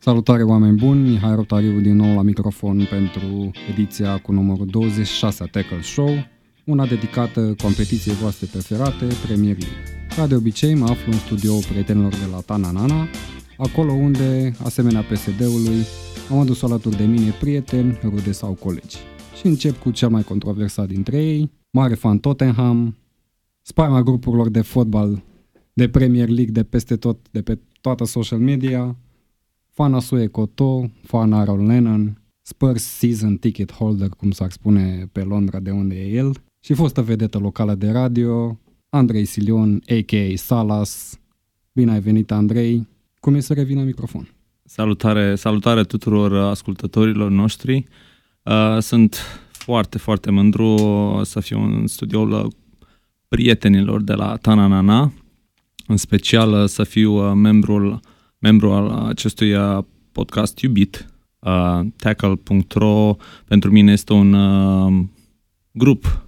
Salutare oameni buni, Mihai Rotariu din nou la microfon pentru ediția cu numărul 26 a Tackle Show, una dedicată competiției voastre preferate, Premier League. Ca de obicei, mă aflu în studioul prietenilor de la Tananana, acolo unde, asemenea PSD-ului, am adus alături de mine prieteni, rude sau colegi. Și încep cu cel mai controversat dintre ei, mare fan Tottenham, spaima grupurilor de fotbal de Premier League de peste tot, de pe toată social media, fana Sue Coto, fana Aaron Lennon, Spurs season ticket holder, cum s-ar spune pe Londra de unde e el, și fostă vedetă locală de radio, Andrei Silion, a.k.a. Salas. Bine ai venit, Andrei. Cum e să revin la microfon? Salutare, salutare tuturor ascultătorilor noștri. Uh, sunt foarte, foarte mândru să fiu în studioul prietenilor de la Tananana, în special să fiu membrul, membru al acestui podcast iubit. Uh, Tackle.ro pentru mine este un uh, grup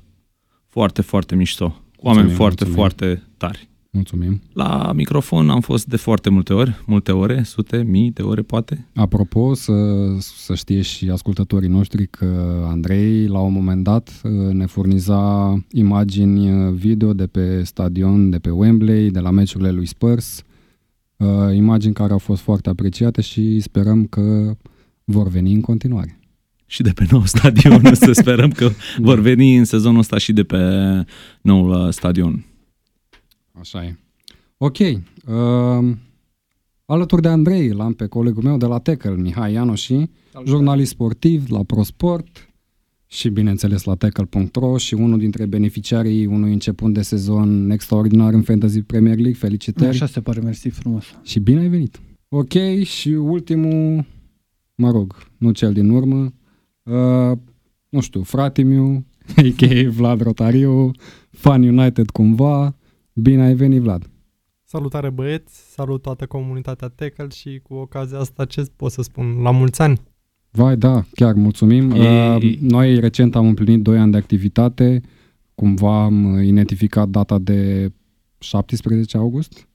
foarte, foarte mișto. Cu oameni mulțumim, foarte, mulțumim. foarte tari. Mulțumim. La microfon am fost de foarte multe ori, multe ore, sute, mii de ore poate. Apropo, să, să știe și ascultătorii noștri că Andrei la un moment dat ne furniza imagini video de pe stadion, de pe Wembley, de la meciurile lui Spurs, imagini care au fost foarte apreciate și sperăm că vor veni în continuare și de pe nou stadion. să sperăm că vor veni în sezonul ăsta și de pe noul uh, stadion. Așa e. Ok. Uh, alături de Andrei, l-am pe colegul meu de la Tackle, Mihai Ianoși, jurnalist sportiv la ProSport și bineînțeles la Tackle.ro și unul dintre beneficiarii unui început de sezon extraordinar în Fantasy Premier League. Felicitări! Așa se pare, mersi frumos! Și bine ai venit! Ok, și ultimul, mă rog, nu cel din urmă, uh, nu știu, frate meu, a.k.a. Vlad Rotariu, fan United cumva, bine ai venit Vlad! Salutare băieți, salut toată comunitatea Tackle și cu ocazia asta ce pot să spun, la mulți ani! Vai, da, chiar mulțumim. E... Uh, noi recent am împlinit 2 ani de activitate, cumva am identificat data de 17 august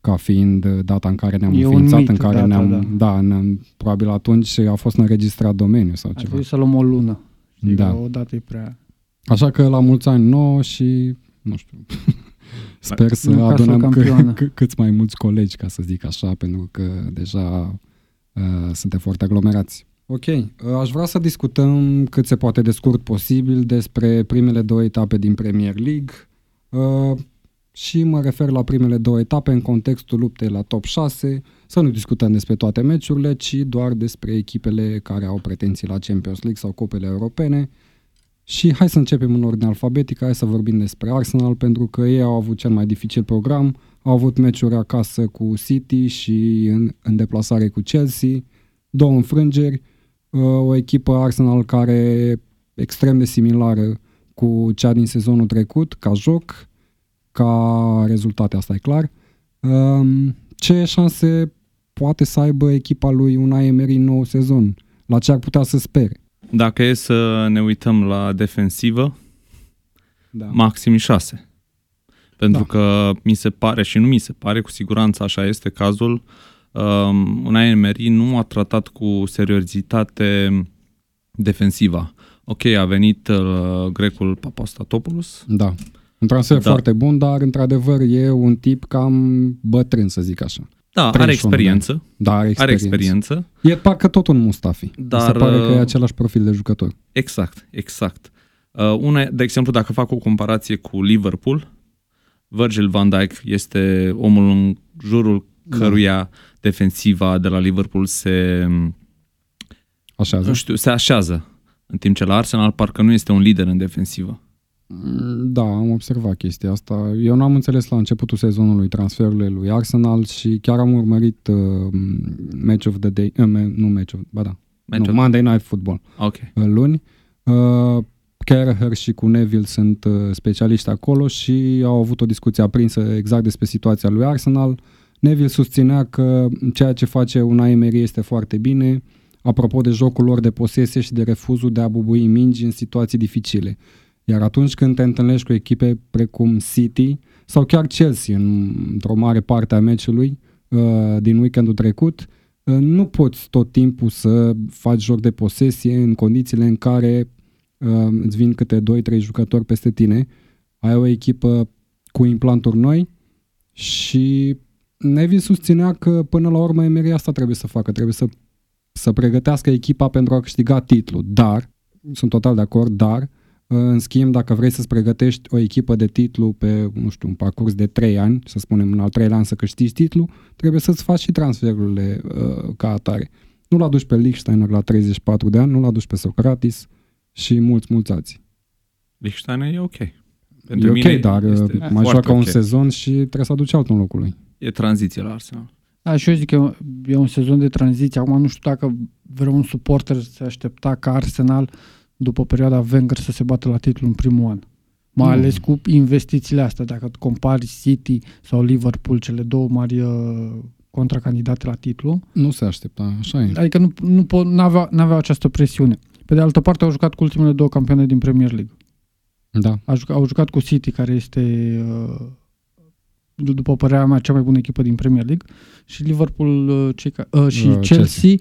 ca fiind data în care ne-am e înființat, mit, în care data, ne-am, da. da, ne-am, probabil atunci a fost înregistrat domeniu sau Ar ceva. trebui să luăm o lună. Știi, Da. da. O dată e prea... Așa că la mulți ani nouă și, nu știu, sper să Newcastle adunăm campioană. câ- câți mai mulți colegi, ca să zic așa, pentru că deja uh, suntem foarte aglomerați. Ok, uh, aș vrea să discutăm cât se poate de scurt posibil despre primele două etape din Premier League uh, și mă refer la primele două etape în contextul luptei la top 6, să nu discutăm despre toate meciurile, ci doar despre echipele care au pretenții la Champions League sau copele europene. Și hai să începem în ordine alfabetică, hai să vorbim despre Arsenal, pentru că ei au avut cel mai dificil program, au avut meciuri acasă cu City și în, în deplasare cu Chelsea, două înfrângeri, uh, o echipă Arsenal care e extrem de similară cu cea din sezonul trecut, ca joc, ca rezultate, asta e clar. Um, Ce șanse poate să aibă echipa lui Unai Emery în nou sezon? La ce ar putea să spere? Dacă e să ne uităm la defensivă, Da. maxim 6. Pentru Da. că mi se pare și nu mi se pare, cu siguranță așa este cazul, um, Unai Emery nu a tratat cu seriozitate defensiva. Ok, a venit uh, grecul Papastatopoulos, Da. Un transfer Da. foarte bun, dar într-adevăr e un tip cam bătrân, să zic așa. da, are 31 experiență, Da, are are experiență. experiență, E parcă tot un Mustafi. Mi se Dar, pare că e uh, același profil de jucător. Exact, exact. Uh, una, de exemplu, dacă fac o comparație cu Liverpool, Virgil van Dijk este omul în jurul Da. Căruia defensiva de la Liverpool se, Așa, nu știu, se așează. În timp ce la Arsenal parcă nu este un lider în defensivă. Da, am observat chestia asta. Eu n-am înțeles la începutul sezonului transferurile lui Arsenal și chiar am urmărit uh, Match of the Day, uh, me- nu Match of, ba da, Match nu, of- Monday Night Football. Ok. uh, luni. Uh, Kerher și cu Neville sunt uh, specialiști acolo și au avut o discuție aprinsă exact despre situația lui Arsenal. Neville susținea că ceea ce face Unai Emery este foarte bine, apropo de jocul lor de posesie și de refuzul de a bubui mingi în situații dificile. Iar atunci când te întâlnești cu echipe precum City sau chiar Chelsea în- într-o mare parte a meciului uh, din weekendul trecut, uh, nu poți tot timpul să faci joc de posesie în condițiile în care uh, îți vin câte 2-3 jucători peste tine, ai o echipă cu implanturi noi și Nevi susținea că până la urmă Emery asta trebuie să facă, trebuie să, să pregătească echipa pentru a câștiga titlul, dar, sunt total de acord, dar, în schimb, dacă vrei să-ți pregătești o echipă de titlu pe, nu știu, un parcurs de 3 ani, să spunem în al treilea an să câștigi titlul, trebuie să-ți faci și transferurile uh, ca atare. Nu-l aduci pe Lichsteiner la 34 de ani, nu-l aduci pe Socratis și mulți, mulți alții. Lichsteiner e ok. Pentru e ok, mine dar uh, mai joacă okay. un sezon și trebuie să aduci altul în locul lui. E tranziție la Arsenal. Da, și eu zic că e un sezon de tranziție. Acum nu știu dacă vreun suporter se aștepta ca Arsenal după perioada Wenger să se bată la titlu în primul an. Mai mm. ales cu investițiile astea. Dacă compari City sau Liverpool, cele două mari uh, contracandidate la titlu. Nu se aștepta, așa e. Adică nu, nu pot, n-avea, n-avea această presiune. Pe de altă parte, au jucat cu ultimele două campioane din Premier League. Da. A jucat, au jucat cu City, care este, uh, după părerea mea, cea mai bună echipă din Premier League, și Liverpool uh, cei, uh, și uh, Chelsea, Chelsea,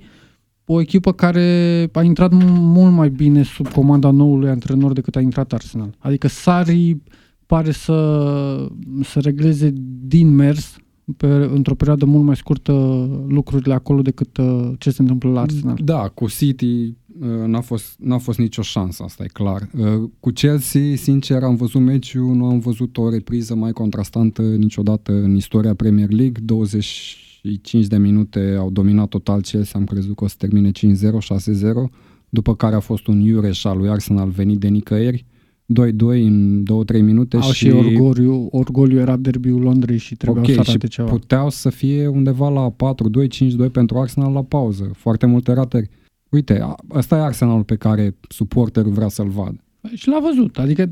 o echipă care a intrat mult mai bine sub comanda noului antrenor decât a intrat Arsenal. Adică Sari pare să, să regleze din mers pe, într-o perioadă mult mai scurtă lucrurile acolo decât uh, ce se întâmplă la Arsenal. Da, cu City uh, n-a fost, n-a fost nicio șansă, asta e clar. Uh, cu Chelsea, sincer, am văzut meciul, nu am văzut o repriză mai contrastantă niciodată în istoria Premier League. 25 de minute au dominat total Chelsea, am crezut că o să termine 5-0, 6-0, după care a fost un iureș al lui Arsenal venit de nicăieri 2-2 în 2-3 minute Au și, și orgoliu, orgoliu era derbiul Londrei și trebuia okay, să arate și ceva. puteau să fie undeva la 4-2, 5-2 pentru Arsenal la pauză. Foarte multe ratări. Uite, ăsta e Arsenalul pe care suporterul vrea să-l vadă. Și l-a văzut, adică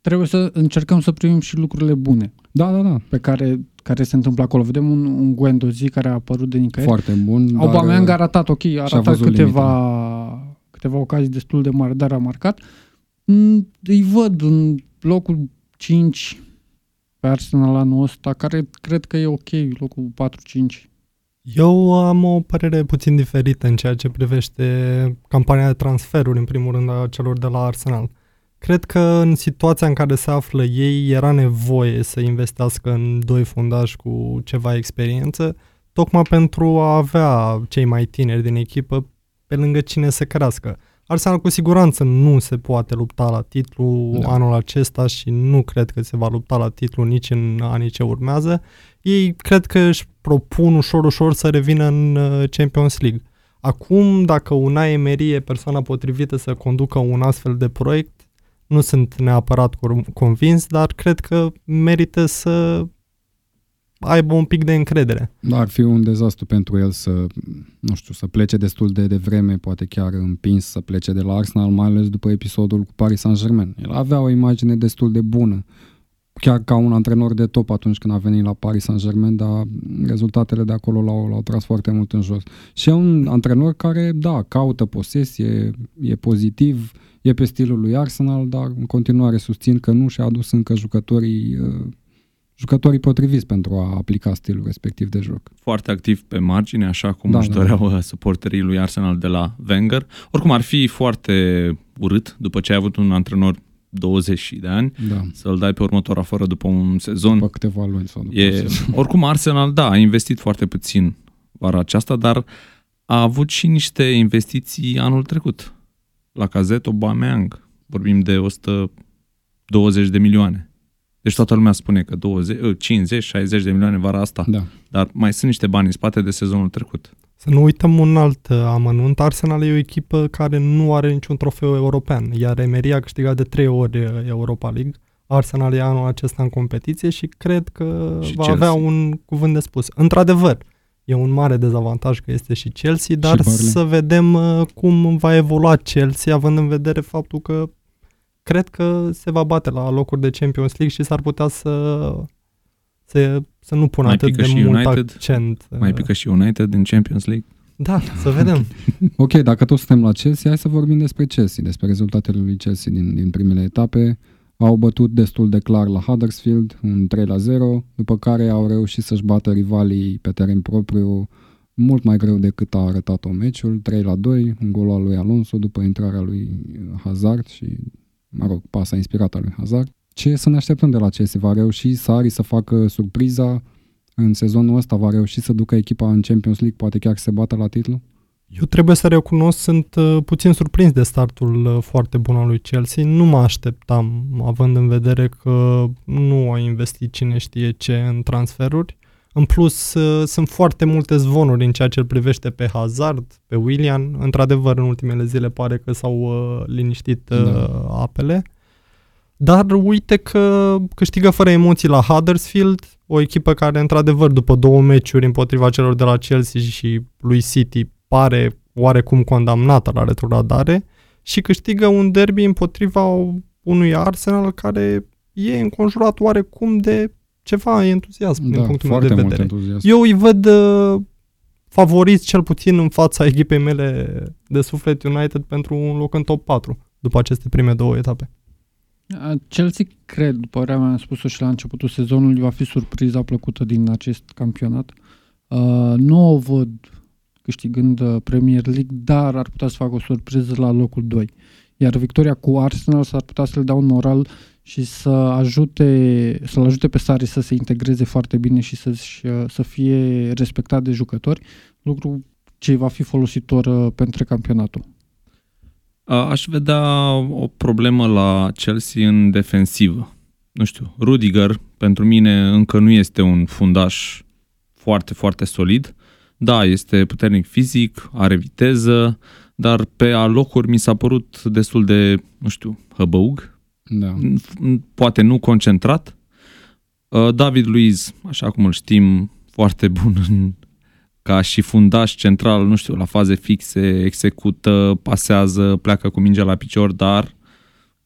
trebuie să încercăm să primim și lucrurile bune. Da, da, da. Pe care, care se întâmplă acolo. Vedem un, un Guendouzi care a apărut de nicăieri. Foarte bun. Aubameyang a ratat, ok, a ratat câteva, câteva ocazii destul de mari, dar a marcat. Mm, îi văd în locul 5 pe Arsenal anul ăsta, care cred că e ok, locul 4-5. Eu am o părere puțin diferită în ceea ce privește campania de transferuri, în primul rând, a celor de la Arsenal. Cred că în situația în care se află ei era nevoie să investească în doi fundași cu ceva experiență, tocmai pentru a avea cei mai tineri din echipă pe lângă cine să crească. Arsenal cu siguranță nu se poate lupta la titlu da. anul acesta și nu cred că se va lupta la titlu nici în anii ce urmează. Ei cred că își propun ușor, ușor să revină în uh, Champions League. Acum, dacă Unai Emery e persoana potrivită să conducă un astfel de proiect, nu sunt neapărat convins, dar cred că merită să aibă un pic de încredere. Ar fi un dezastru pentru el să, nu știu, să plece destul de devreme, poate chiar împins să plece de la Arsenal, mai ales după episodul cu Paris Saint-Germain. El avea o imagine destul de bună, chiar ca un antrenor de top atunci când a venit la Paris Saint-Germain, dar rezultatele de acolo l-au, l-au tras foarte mult în jos. Și e un antrenor care, da, caută posesie, e pozitiv, e pe stilul lui Arsenal, dar în continuare susțin că nu și-a adus încă jucătorii uh, jucătorii potriviți pentru a aplica stilul respectiv de joc. Foarte activ pe margine, așa cum da, își da, doreau da. suporterii lui Arsenal de la Wenger. Oricum ar fi foarte urât, după ce ai avut un antrenor 20 de ani, da. să-l dai pe următor afară după un sezon. După câteva luni sau după e, Oricum Arsenal, da, a investit foarte puțin vara aceasta, dar a avut și niște investiții anul trecut. La Cazet, Aubameyang, vorbim de 120 de milioane. Deci toată lumea spune că 20, 50, 60 de milioane vara asta. Da. Dar mai sunt niște bani în spate de sezonul trecut. Să nu uităm un alt uh, amănunt. Arsenal e o echipă care nu are niciun trofeu european, iar Emery a câștigat de trei ori uh, Europa League. Arsenal e anul acesta în competiție și cred că și va Chelsea. avea un cuvânt de spus. Într-adevăr, e un mare dezavantaj că este și Chelsea, dar și să vedem uh, cum va evolua Chelsea, având în vedere faptul că cred că se va bate la locuri de Champions League și s-ar putea să să, să nu pună mai atât de mult United, accent. Mai pică și United din Champions League? Da, să vedem. ok, dacă tot suntem la Chelsea, hai să vorbim despre Chelsea, despre rezultatele lui Chelsea din, din primele etape. Au bătut destul de clar la Huddersfield, un 3 la 0, după care au reușit să-și bată rivalii pe teren propriu mult mai greu decât a arătat-o meciul, 3 la 2, un gol al lui Alonso după intrarea lui Hazard și, mă rog, pasa inspirată a lui Hazard. Ce să ne așteptăm de la Chelsea? Va reuși Sari să facă surpriza în sezonul ăsta? Va reuși să ducă echipa în Champions League? Poate chiar să se bată la titlu? Eu trebuie să recunosc, sunt uh, puțin surprins de startul uh, foarte bun al lui Chelsea. Nu mă așteptam, având în vedere că nu a investit cine știe ce în transferuri. În plus, uh, sunt foarte multe zvonuri în ceea ce îl privește pe Hazard, pe William. Într-adevăr, în ultimele zile pare că s-au liniștit da. apele. Dar uite că câștigă fără emoții la Huddersfield, o echipă care, într-adevăr, după două meciuri împotriva celor de la Chelsea și lui City, pare oarecum condamnată la retrogradare și câștigă un derby împotriva unui Arsenal care e înconjurat oarecum de ceva entuziasm da, din punctul meu de vedere. Entuziasm. Eu îi văd uh, favoriți cel puțin în fața echipei mele de suflet United pentru un loc în top 4 după aceste prime două etape. Chelsea, cred, după părerea mea, am spus-o și la începutul sezonului, va fi surpriza plăcută din acest campionat. Uh, nu o văd câștigând uh, Premier League, dar ar putea să facă o surpriză la locul 2. Iar victoria cu Arsenal s-ar putea să le dea un moral și să ajute, să-l ajute pe Sari să se integreze foarte bine și să, uh, să fie respectat de jucători, lucru ce va fi folositor uh, pentru campionatul. Aș vedea o problemă la Chelsea în defensivă. Nu știu, Rudiger pentru mine încă nu este un fundaș foarte, foarte solid. Da, este puternic fizic, are viteză, dar pe alocuri mi s-a părut destul de, nu știu, hăbăug. Da. Poate nu concentrat. Uh, David Luiz, așa cum îl știm, foarte bun în, ca și fundaș central, nu știu, la faze fixe, execută, pasează, pleacă cu mingea la picior, dar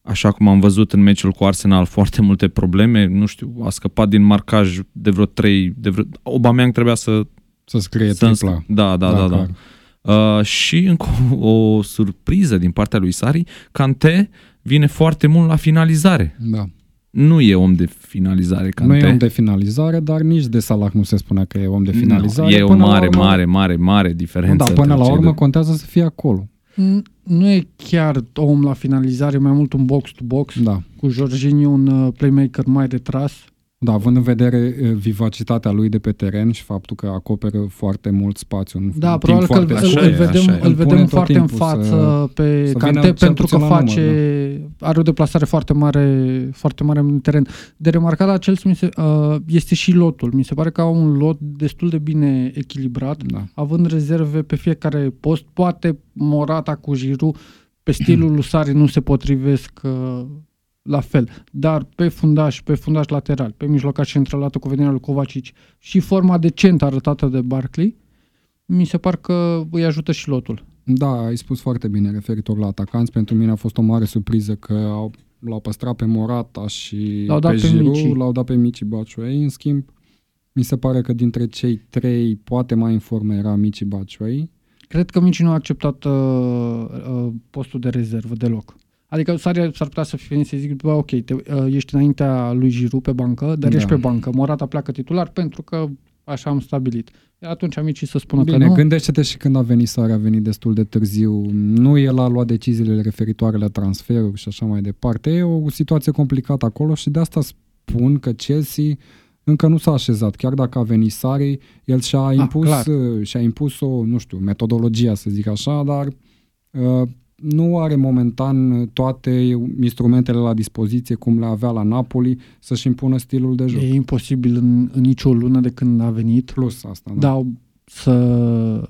așa cum am văzut în meciul cu Arsenal, foarte multe probleme, nu știu, a scăpat din marcaj de vreo trei, de vreo... Aubameyang trebuia să să scrie să tripla. Da, da, da. da, da. Uh, și încă o, o surpriză din partea lui Sari, Cante vine foarte mult la finalizare. Da. Nu e om de finalizare, Cante. Nu e om de finalizare, dar nici de Salah nu se spunea că e om de finalizare. No, e o mare, urmă, mare, mare, mare diferență. Da, până la urmă de... contează să fie acolo. Nu e chiar om la finalizare, mai mult un box-to-box, da. cu Jorginho un uh, playmaker mai retras. Da, având în vedere vivacitatea lui de pe teren și faptul că acoperă foarte mult spațiu în Da, probabil că îl, îl, vedem, îl vedem foarte în față să, pe să Cante pentru că face, număr, da. are o deplasare foarte mare, foarte mare în teren. De remarcat la Chelsea mi se, uh, este și lotul. Mi se pare că au un lot destul de bine echilibrat, da. având rezerve pe fiecare post. Poate Morata cu Giroud pe stilul lui Sari nu se potrivesc uh, la fel. Dar pe fundaș, pe fundaș lateral, pe mijlocaș centralată cu venirea lui Kovacic și forma decentă arătată de Barkley, mi se par că îi ajută și lotul. Da, ai spus foarte bine referitor la atacanți. Pentru mine a fost o mare surpriză că au, l-au păstrat pe Morata și l-au dat pe, pe Giroud, l-au dat pe Mici Baciuei. În schimb, mi se pare că dintre cei trei, poate mai în formă era Mici Baciuei. Cred că Mici nu a acceptat uh, uh, postul de rezervă deloc. Adică s-ar, s-ar putea să fie să zic, bă, ok, te, uh, ești înaintea lui Giru pe bancă, dar da. ești pe bancă. Morata pleacă titular pentru că așa am stabilit. Atunci amicii să spună Bine, că nu. gândește-te și când a venit Sare, a venit destul de târziu. Nu el a luat deciziile referitoare la transferuri și așa mai departe. E o situație complicată acolo și de asta spun că Chelsea încă nu s-a așezat. Chiar dacă a venit Sari, el și-a ah, impus, ah, și-a impus o, nu știu, metodologia, să zic așa, dar uh, nu are momentan toate instrumentele la dispoziție cum le avea la Napoli să-și impună stilul de joc. E imposibil în, în nicio lună de când a venit. Plus asta, da. da să,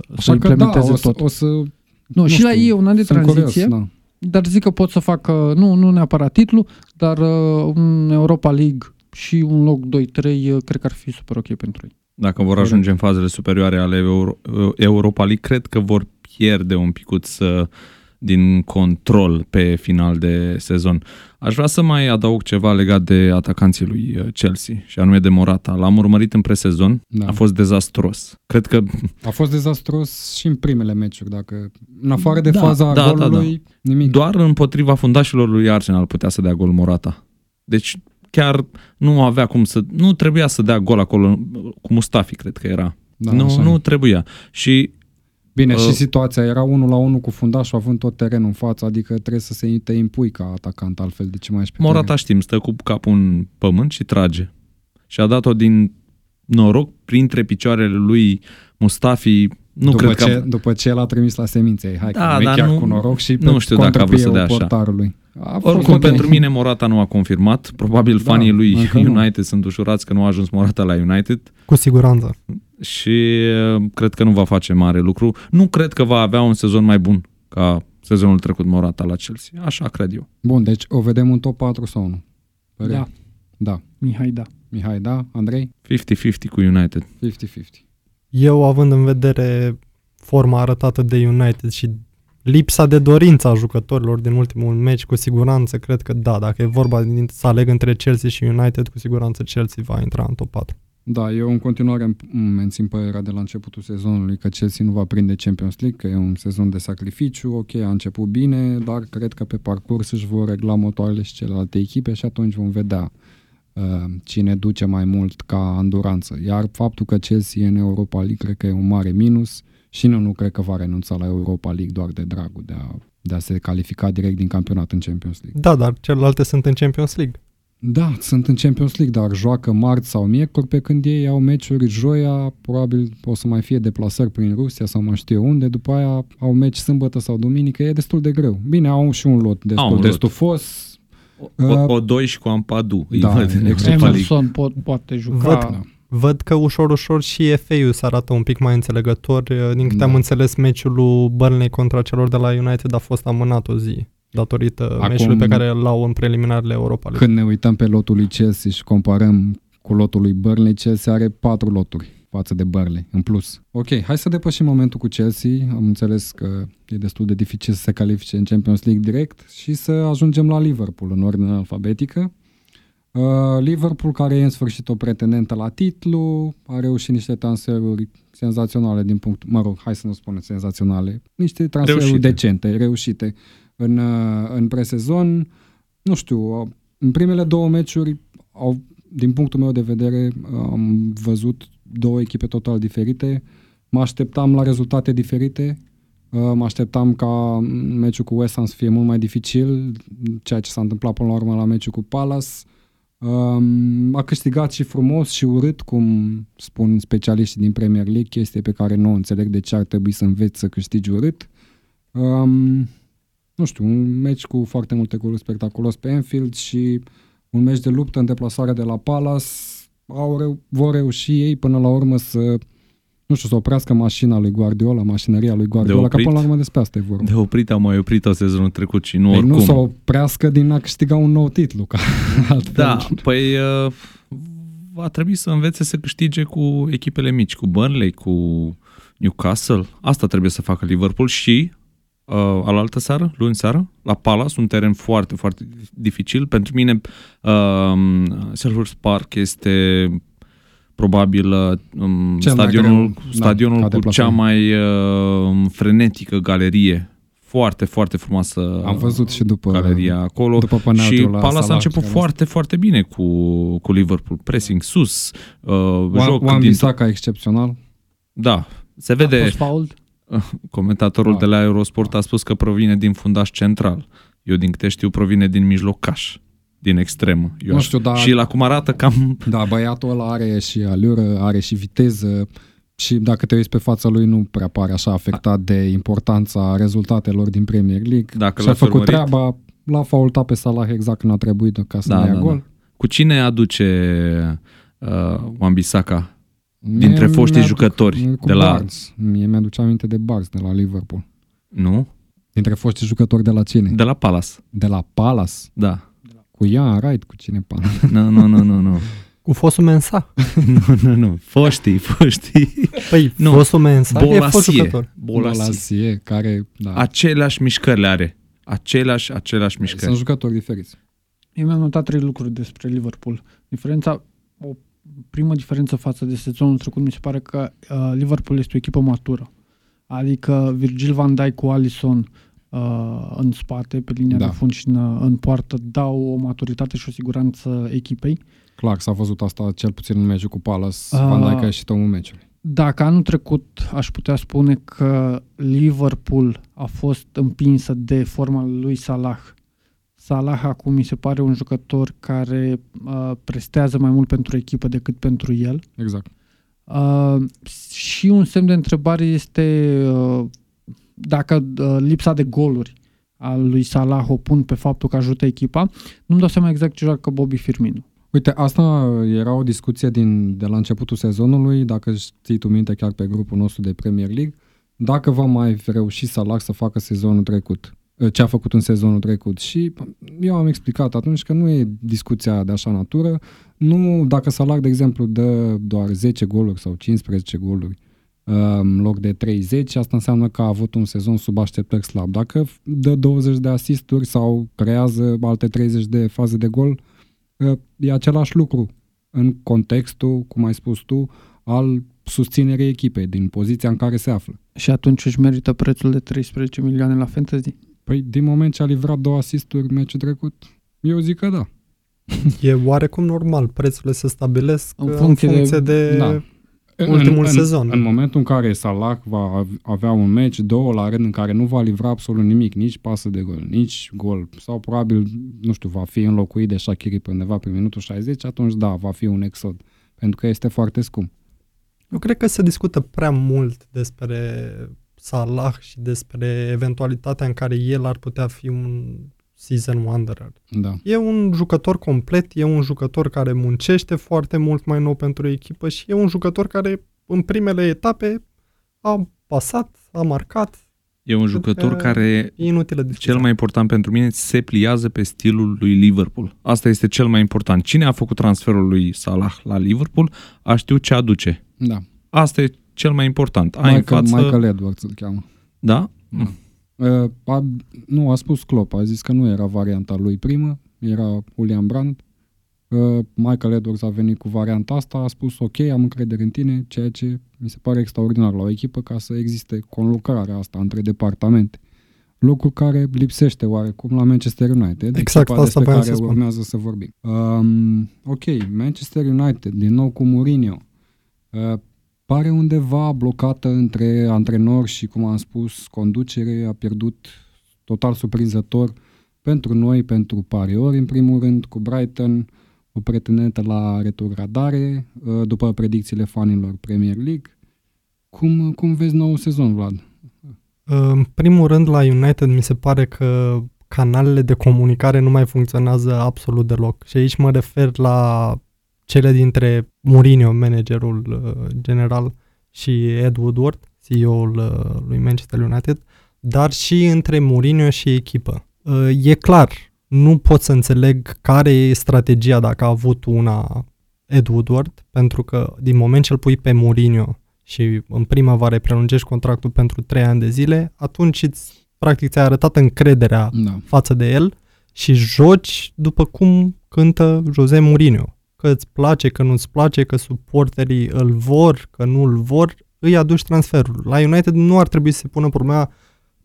Așa să implementeze da, tot. O să, nu, nu și știu, la ei e un an de tranziție, curios, da. dar zic că pot să facă, nu, nu neapărat titlu, dar uh, un Europa League și un loc 2-3 uh, cred că ar fi super ok pentru ei. Dacă vor ajunge în fazele superioare ale Euro- Europa League, cred că vor pierde un picuț uh, din control pe final de sezon. Aș vrea să mai adaug ceva legat de atacanții lui uh, Chelsea și anume de Morata. L-am urmărit în presezon, da. a fost dezastros. Cred că... A fost dezastros și în primele meciuri, dacă... În afară de da, faza da, golului, da, da. nimic. Doar împotriva fundașilor lui Arsenal putea să dea gol Morata. Deci chiar nu avea cum să... Nu trebuia să dea gol acolo cu Mustafi, cred că era Da, nu, nu trebuia. Și Bine, uh, și situația era unul la unul cu fundașul având tot terenul în față, adică trebuie să se te impui ca atacant altfel de ce mai ești pe Morata teren. știm, stă cu capul în pământ și trage. Și a dat-o din noroc printre picioarele lui Mustafi. Nu după, cred ce, că... după ce l-a trimis la semințe, hai da, că nu chiar nu, cu noroc și nu știu dacă a vrut să dea așa. A Oricum, okay. pentru mine Morata nu a confirmat. Probabil da, fanii lui United nu. sunt ușurați că nu a ajuns Morata la United. Cu siguranță. Și uh, cred că nu va face mare lucru. Nu cred că va avea un sezon mai bun ca sezonul trecut Morata la Chelsea. Așa cred eu. Bun, deci o vedem în top 4 sau nu? Părere? Da. Da. Mihai, da. Mihai, da. Andrei? 50-50 cu United. 50-50. Eu, având în vedere forma arătată de United și lipsa de dorință a jucătorilor din ultimul meci, cu siguranță, cred că da, dacă e vorba de să aleg între Chelsea și United, cu siguranță Chelsea va intra în top 4. Da, eu în continuare mențin părerea de la începutul sezonului că Chelsea nu va prinde Champions League, că e un sezon de sacrificiu, ok, a început bine, dar cred că pe parcurs își vor regla motoarele și celelalte echipe și atunci vom vedea uh, cine duce mai mult ca anduranță. Iar faptul că Chelsea e în Europa League cred că e un mare minus și nu, nu cred că va renunța la Europa League doar de dragul de a, de a se califica direct din campionat în Champions League. Da, dar celelalte sunt în Champions League. Da, sunt în Champions League, dar joacă marți sau miercuri, pe când ei au meciuri joia, probabil o să mai fie deplasări prin Rusia sau mai știu unde, după aia au meci sâmbătă sau duminică, e destul de greu. Bine, au și un lot destul un de lot. stufos. O, o, o doi și cu Ampadu. Da, Emerson pot, poate juca. Văd, da. văd că ușor, ușor și FA-ul se arată un pic mai înțelegător. Din câte da. am înțeles, meciul lui Burnley contra celor de la United a fost amânat o zi datorită Acum, meciului pe care l-au în preliminarele Europa League. Când ne uităm pe lotul lui Chelsea și comparăm cu lotul lui Burnley, Chelsea are patru loturi față de Burnley, în plus. Ok, hai să depășim momentul cu Chelsea. Am înțeles că e destul de dificil să se califice în Champions League direct și să ajungem la Liverpool în ordine alfabetică. Uh, Liverpool, care e în sfârșit o pretendentă la titlu, a reușit niște transferuri senzaționale din punct, mă rog, hai să nu spunem senzaționale, niște transferuri reușite. decente, reușite în, uh, în presezon. Nu știu, în primele două meciuri au, din punctul meu de vedere am văzut două echipe total diferite. Mă așteptam la rezultate diferite. Uh, mă așteptam ca meciul cu West Ham să fie mult mai dificil, ceea ce s-a întâmplat până la urmă la meciul cu Palace. Um, a câștigat și frumos și urât, cum spun specialiștii din Premier League, chestie pe care nu înțeleg de ce ar trebui să înveți să câștigi urât. Um, nu știu, un meci cu foarte multe goluri spectaculos pe Anfield și un meci de luptă în deplasare de la Palace, au reu- vor reuși ei până la urmă să nu știu, să oprească mașina lui Guardiola, mașinăria lui Guardiola, că până la urmă despre asta e vorba. De oprit am mai oprit-o sezonul trecut și nu păi oricum. nu să oprească din a câștiga un nou titlu, ca altfel. Da, păi uh, va trebui să învețe să câștige cu echipele mici, cu Burnley, cu Newcastle. Asta trebuie să facă Liverpool și uh, alaltă seară, luni seară, la Palace, un teren foarte, foarte dificil. Pentru mine uh, Selhurst Park este probabil uh, um, stadionul, da, stadionul da, cu cea mai uh, frenetică galerie foarte, foarte frumoasă Am văzut și după galeria acolo după și Palace a început foarte, foarte bine cu, cu Liverpool. Pressing sus, uh, joc Wan din... Bissaka excepțional. Da, se vede... A fost fault? Comentatorul da. de la Eurosport a spus că provine din fundaș central. Eu, din câte știu, provine din mijlocaș, din extremă. Eu nu știu, da, și la cum arată cam... Da, băiatul ăla are și alură, are și viteză și dacă te uiți pe fața lui nu prea pare așa afectat de importanța rezultatelor din Premier League. Dacă și a făcut urmărit. treaba, l-a faultat pe Salah exact când a trebuit ca să da, ia da, gol. Da. Cu cine aduce uh, Wan-Bissaka dintre foștii jucători de la... Barnes. Mie mi-aduce aminte de Barnes de la Liverpool. Nu? Dintre foștii jucători de la cine? De la Palace. De la Palace? Da. Cu Ian Wright, cu cine Palace? Nu, nu, nu, nu, nu. Cu fostul Mensa. nu, nu, nu. Foștii, foștii. Păi, nu. fostul Mensa Bolasie. e fost jucător. Bolasie. Bolasie, care... Da. Aceleași mișcări le are. Aceleași, aceleași mișcări. Sunt jucători diferiți. Eu mi-am notat trei lucruri despre Liverpool. Diferența, o primă diferență față de sezonul trecut mi se pare că uh, Liverpool este o echipă matură. Adică Virgil van Dijk cu Alisson uh, în spate, pe linia da. de fund și în, în poartă, dau o maturitate și o siguranță echipei. Clar, s-a văzut asta cel puțin în meciul cu Palace. Uh, van Dijk a ieșit omul meciului. dacă anul trecut aș putea spune că Liverpool a fost împinsă de forma lui Salah, Salah acum mi se pare un jucător care uh, prestează mai mult pentru echipă decât pentru el. Exact. Uh, și un semn de întrebare este uh, dacă uh, lipsa de goluri al lui Salah o pun pe faptul că ajută echipa, nu-mi dau seama exact ce joacă Bobby Firmino. Uite, asta era o discuție din, de la începutul sezonului, dacă ții tu minte chiar pe grupul nostru de Premier League, dacă va mai reuși Salah să facă sezonul trecut, ă, ce a făcut în sezonul trecut. Și eu am explicat atunci că nu e discuția de așa natură, nu dacă Salah, de exemplu, dă doar 10 goluri sau 15 goluri în loc de 30, asta înseamnă că a avut un sezon sub așteptări slab. Dacă dă 20 de asisturi sau creează alte 30 de faze de gol, e același lucru în contextul, cum ai spus tu, al susținerii echipei, din poziția în care se află. Și atunci își merită prețul de 13 milioane la fantasy? Păi din moment ce a livrat două asisturi meciul trecut, eu zic că da. E oarecum normal, prețurile se stabilesc în funcție, în funcție de, de da ultimul în, sezon. În, în momentul în care Salah va avea un meci, două la rând în care nu va livra absolut nimic, nici pasă de gol, nici gol, sau probabil, nu știu, va fi înlocuit de Shakiri pe undeva pe minutul 60, atunci da, va fi un exod, pentru că este foarte scump. Eu cred că se discută prea mult despre Salah și despre eventualitatea în care el ar putea fi un season wanderer. Da. E un jucător complet, e un jucător care muncește foarte mult mai nou pentru echipă și e un jucător care în primele etape a pasat, a marcat. E un jucător care, e inutilă cel mai important pentru mine, se pliază pe stilul lui Liverpool. Asta este cel mai important. Cine a făcut transferul lui Salah la Liverpool a știut ce aduce. Da. Asta e cel mai important. Ai Michael, în față... Michael Edwards îl cheamă. Da? da. Uh, a, nu, a spus Klopp, a zis că nu era varianta lui primă, era Julian Brandt. Uh, Michael Edwards a venit cu varianta asta, a spus ok, am încredere în tine, ceea ce mi se pare extraordinar la o echipă ca să existe conlucrarea asta între departamente. Lucru care lipsește oarecum la Manchester United. Exact, asta pe care să urmează să vorbim. Um, ok, Manchester United, din nou cu Mourinho. Uh, pare undeva blocată între antrenor și, cum am spus, conducere, a pierdut total surprinzător pentru noi, pentru pariori, în primul rând, cu Brighton, o pretendentă la retrogradare, ă, după predicțiile fanilor Premier League. Cum, cum vezi nou sezon, Vlad? În primul rând, la United mi se pare că canalele de comunicare nu mai funcționează absolut deloc. Și aici mă refer la cele dintre Mourinho, managerul uh, general, și Ed Woodward, CEO-ul uh, lui Manchester United, dar și între Mourinho și echipă. Uh, e clar, nu pot să înțeleg care e strategia dacă a avut una Ed Woodward, pentru că din moment ce îl pui pe Mourinho și în primăvară prelungești contractul pentru 3 ani de zile, atunci îți, practic ți-ai arătat încrederea da. față de el și joci după cum cântă Jose Mourinho că îți place, că nu-ți place, că suporterii îl vor, că nu îl vor, îi aduci transferul. La United nu ar trebui să se pună problema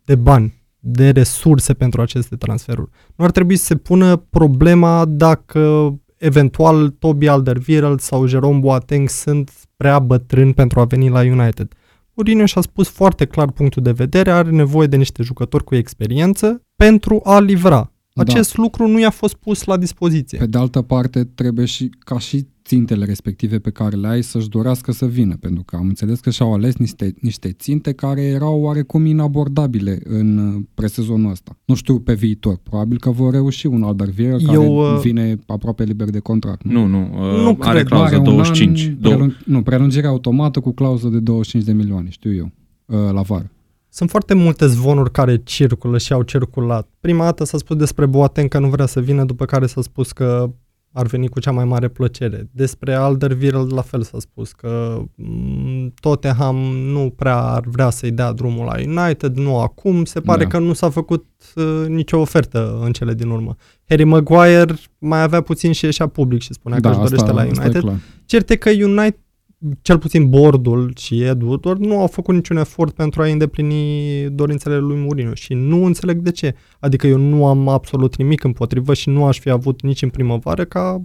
de bani, de resurse pentru aceste transferuri. Nu ar trebui să se pună problema dacă eventual Toby Alderweireld sau Jerome Boateng sunt prea bătrâni pentru a veni la United. Mourinho și-a spus foarte clar punctul de vedere, are nevoie de niște jucători cu experiență pentru a livra. Da. Acest da. lucru nu i-a fost pus la dispoziție. Pe de altă parte, trebuie și ca și țintele respective pe care le ai să-și dorească să vină, pentru că am înțeles că și-au ales niște, niște ținte care erau oarecum inabordabile în uh, presezonul ăsta. Nu știu pe viitor, probabil că vor reuși un Alderweireld care Eu, uh... vine aproape liber de contract. Nu, nu, uh, nu are cred, clauză are 25. An, prelung, nu, prelungire automată cu clauză de 25 de milioane, știu eu, uh, la vară. Sunt foarte multe zvonuri care circulă și au circulat. Prima dată s-a spus despre Boateng că nu vrea să vină, după care s-a spus că ar veni cu cea mai mare plăcere. Despre Alderweireld la fel s-a spus că mm, Tottenham nu prea ar vrea să-i dea drumul la United, nu acum. Se pare da. că nu s-a făcut uh, nicio ofertă în cele din urmă. Harry Maguire mai avea puțin și ieșea public și spunea da, că își dorește la United. Certe că United cel puțin bordul și Ed Woodward nu au făcut niciun efort pentru a îndeplini dorințele lui Mourinho și nu înțeleg de ce. Adică eu nu am absolut nimic împotrivă și nu aș fi avut nici în primăvară ca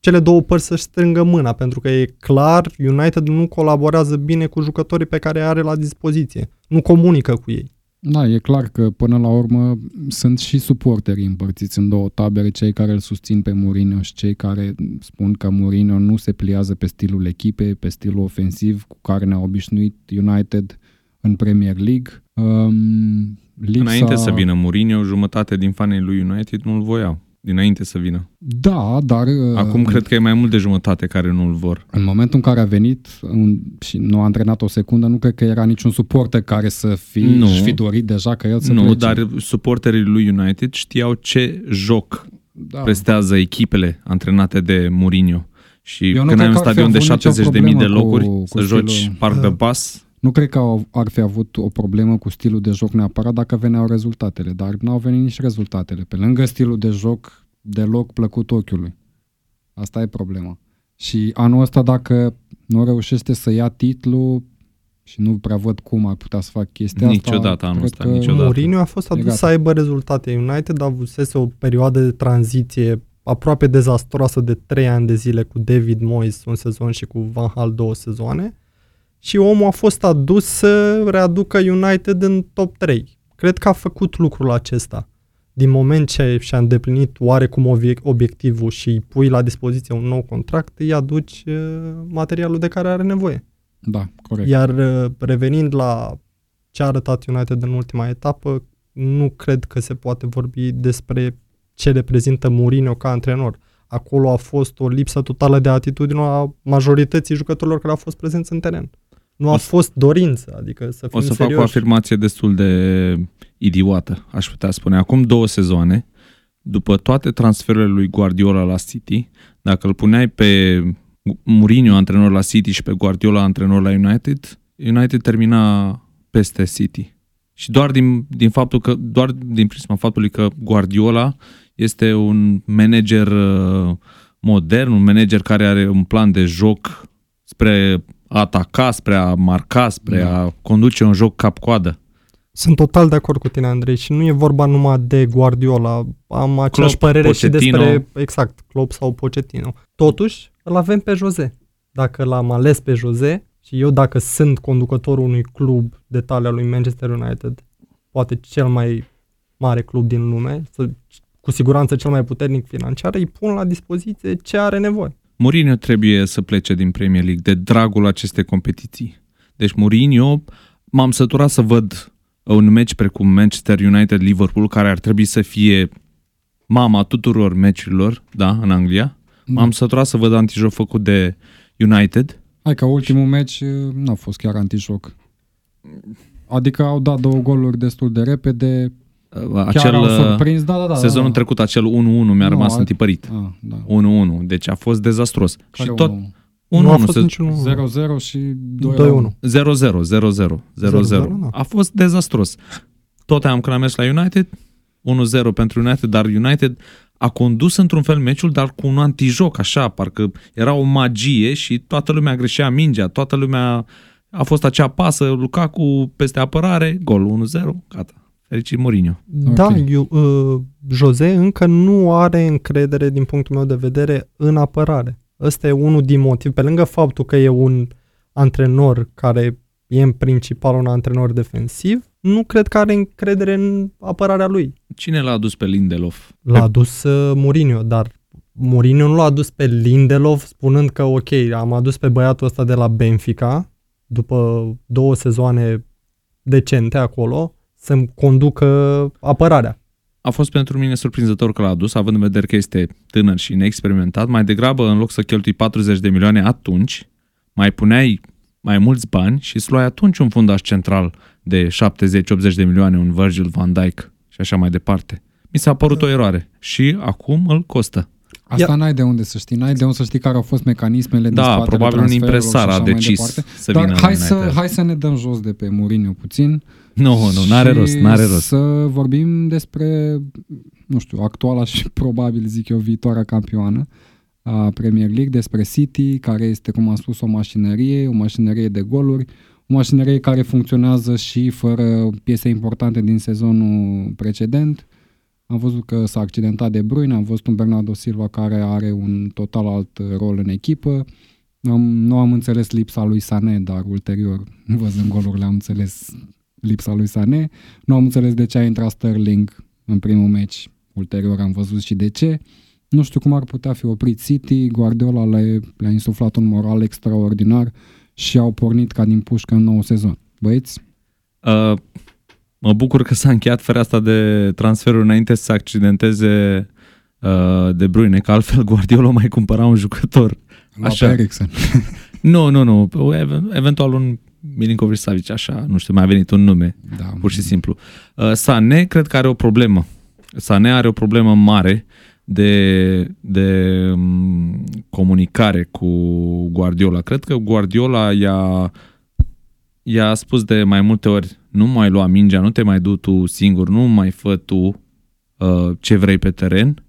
cele două părți să-și strângă mâna, pentru că e clar, United nu colaborează bine cu jucătorii pe care are la dispoziție. Nu comunică cu ei. Da, e clar că până la urmă sunt și suporterii împărțiți în două tabere, cei care îl susțin pe Mourinho și cei care spun că Mourinho nu se pliază pe stilul echipei, pe stilul ofensiv cu care ne-a obișnuit United în Premier League. Um, lipsa... Înainte să vină Mourinho, jumătate din fanii lui United nu-l voiau dinainte să vină. Da, dar... Uh, Acum uh, cred că e mai mult de jumătate care nu-l vor. În momentul în care a venit un, și nu a antrenat o secundă, nu cred că era niciun suporter care să fi, nu, fi dorit deja că el să Nu, plece. dar suporterii lui United știau ce joc da. prestează echipele antrenate de Mourinho. Și Eu când ai un stadion de 70.000 de locuri, cu, cu să stilul... joci parc de pas, nu cred că ar fi avut o problemă cu stilul de joc neapărat dacă veneau rezultatele, dar n-au venit nici rezultatele. Pe lângă stilul de joc, deloc plăcut ochiului. Asta e problema. Și anul ăsta, dacă nu reușește să ia titlul, și nu prea văd cum ar putea să fac chestia niciodată asta. Anul ăsta, niciodată. Mourinho a fost adus să aibă rezultate. United a avusese o perioadă de tranziție aproape dezastroasă de trei ani de zile cu David Moyes un sezon și cu Van Hal două sezoane și omul a fost adus să readucă United în top 3. Cred că a făcut lucrul acesta. Din moment ce și-a îndeplinit oarecum obiectivul și îi pui la dispoziție un nou contract, îi aduci uh, materialul de care are nevoie. Da, corect. Iar uh, revenind la ce a arătat United în ultima etapă, nu cred că se poate vorbi despre ce reprezintă Mourinho ca antrenor. Acolo a fost o lipsă totală de atitudine a majorității jucătorilor care au fost prezenți în teren. Nu a fost dorință, adică să fim O să serioși. fac o afirmație destul de idiotă, aș putea spune. Acum două sezoane, după toate transferurile lui Guardiola la City, dacă îl puneai pe Mourinho antrenor la City și pe Guardiola antrenor la United, United termina peste City. Și doar din, din faptul că, doar din prisma faptului că Guardiola este un manager uh, modern, un manager care are un plan de joc spre a ataca, spre a marca, spre da. a conduce un joc cap-coadă. Sunt total de acord cu tine, Andrei, și nu e vorba numai de Guardiola. Am aceeași Klopp, părere Pochettino. și despre, exact, Klopp sau Pochettino. Totuși, îl avem pe Jose. Dacă l-am ales pe Jose și eu dacă sunt conducătorul unui club de talia lui Manchester United, poate cel mai mare club din lume, cu siguranță cel mai puternic financiar, îi pun la dispoziție ce are nevoie. Mourinho trebuie să plece din Premier League de dragul acestei competiții. Deci Mourinho, m-am săturat să văd un meci precum Manchester United-Liverpool, care ar trebui să fie mama tuturor meciurilor, da, în Anglia. Da. M-am săturat să văd antijoc făcut de United. Hai că ultimul meci n-a fost chiar antijoc. Adică au dat două goluri destul de repede, acel, au surprins, da, da, da. Sezonul da, da. trecut, acel 1-1 mi-a rămas a, întipărit. A, da. 1-1, deci a fost dezastros. Care și tot 1-1? 1 nu a fost se... niciun 0-0 și 2-1. 0-0, 0-0, 0-0. A fost dezastros. Tot am când am mers la United, 1-0 pentru United, dar United a condus într-un fel meciul, dar cu un antijoc, așa, parcă era o magie și toată lumea greșea mingea, toată lumea a fost acea pasă, Lukaku peste apărare, gol 1-0, gata fericit Mourinho. Da, okay. eu, uh, Jose încă nu are încredere, din punctul meu de vedere, în apărare. Ăsta e unul din motiv. Pe lângă faptul că e un antrenor care e în principal un antrenor defensiv, nu cred că are încredere în apărarea lui. Cine l-a adus pe Lindelof? L-a adus uh, Mourinho, dar Mourinho nu l-a adus pe Lindelof spunând că ok, am adus pe băiatul ăsta de la Benfica după două sezoane decente acolo, să-mi conducă apărarea. A fost pentru mine surprinzător că l-a adus, având în vedere că este tânăr și neexperimentat. Mai degrabă, în loc să cheltui 40 de milioane atunci, mai puneai mai mulți bani și îți luai atunci un fundaș central de 70-80 de milioane, un Virgil van Dijk și așa mai departe. Mi s-a părut o eroare și acum îl costă. Asta Ia. n-ai de unde să știi, n-ai de unde să știi care au fost mecanismele Da, probabil un impresar a decis să Dar vină hai să, hai să ne dăm jos de pe Mourinho puțin. Nu, nu, n-are rost, n-are rost. să vorbim despre, nu știu, actuala și probabil, zic eu, viitoarea campioană a Premier League, despre City, care este, cum am spus, o mașinărie, o mașinărie de goluri, o mașinărie care funcționează și fără piese importante din sezonul precedent. Am văzut că s-a accidentat de Bruyne, am văzut un Bernardo Silva care are un total alt rol în echipă. Am, nu am înțeles lipsa lui Sané, dar ulterior, văzând golurile, am înțeles lipsa lui Sané. Nu am înțeles de ce a intrat Sterling în primul meci. Ulterior am văzut și de ce. Nu știu cum ar putea fi oprit City. Guardiola le, le-a insuflat un moral extraordinar și au pornit ca din pușcă în nou sezon. Băieți? Uh, mă bucur că s-a încheiat fereastra de transferuri înainte să se accidenteze uh, de Bruyne, că altfel Guardiola mai cumpăra un jucător. La Așa. Eriksen. nu, nu, nu. Eventual un Milinkovic Savic, așa, nu știu, mai a venit un nume, da. pur și simplu. Uh, Sane cred că are o problemă. Sane are o problemă mare de, de um, comunicare cu Guardiola. Cred că Guardiola i-a, i-a spus de mai multe ori, nu mai lua mingea, nu te mai du tu singur, nu mai fă tu uh, ce vrei pe teren,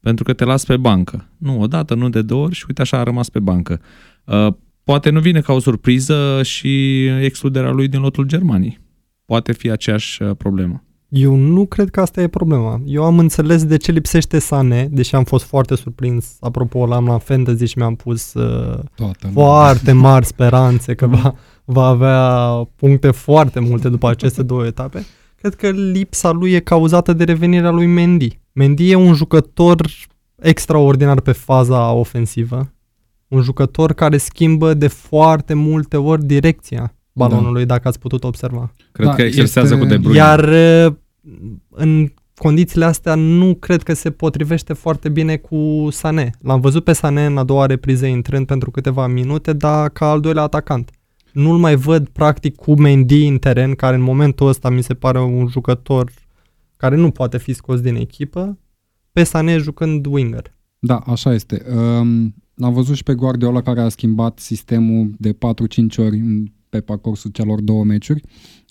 pentru că te las pe bancă. Nu odată, nu de două ori și uite așa a rămas pe bancă. Uh, poate nu vine ca o surpriză și excluderea lui din lotul Germaniei. Poate fi aceeași uh, problemă. Eu nu cred că asta e problema. Eu am înțeles de ce lipsește Sane, deși am fost foarte surprins. Apropo, l-am la fantasy și mi-am pus uh, Toată foarte mari speranțe că va, va avea puncte foarte multe după aceste două etape. Cred că lipsa lui e cauzată de revenirea lui Mendy. Mendy e un jucător extraordinar pe faza ofensivă. Un jucător care schimbă de foarte multe ori direcția balonului, da. dacă ați putut observa. Cred da, că exersează este... cu De Bruyne. Iar uh, în condițiile astea nu cred că se potrivește foarte bine cu Sané. L-am văzut pe Sané în a doua repriză intrând pentru câteva minute, dar ca al doilea atacant. Nu-l mai văd practic cu Mendy în teren, care în momentul ăsta mi se pare un jucător care nu poate fi scos din echipă, pe Sané jucând winger. Da, așa este. Um, l-am văzut și pe Guardiola care a schimbat sistemul de 4-5 ori pe parcursul celor două meciuri.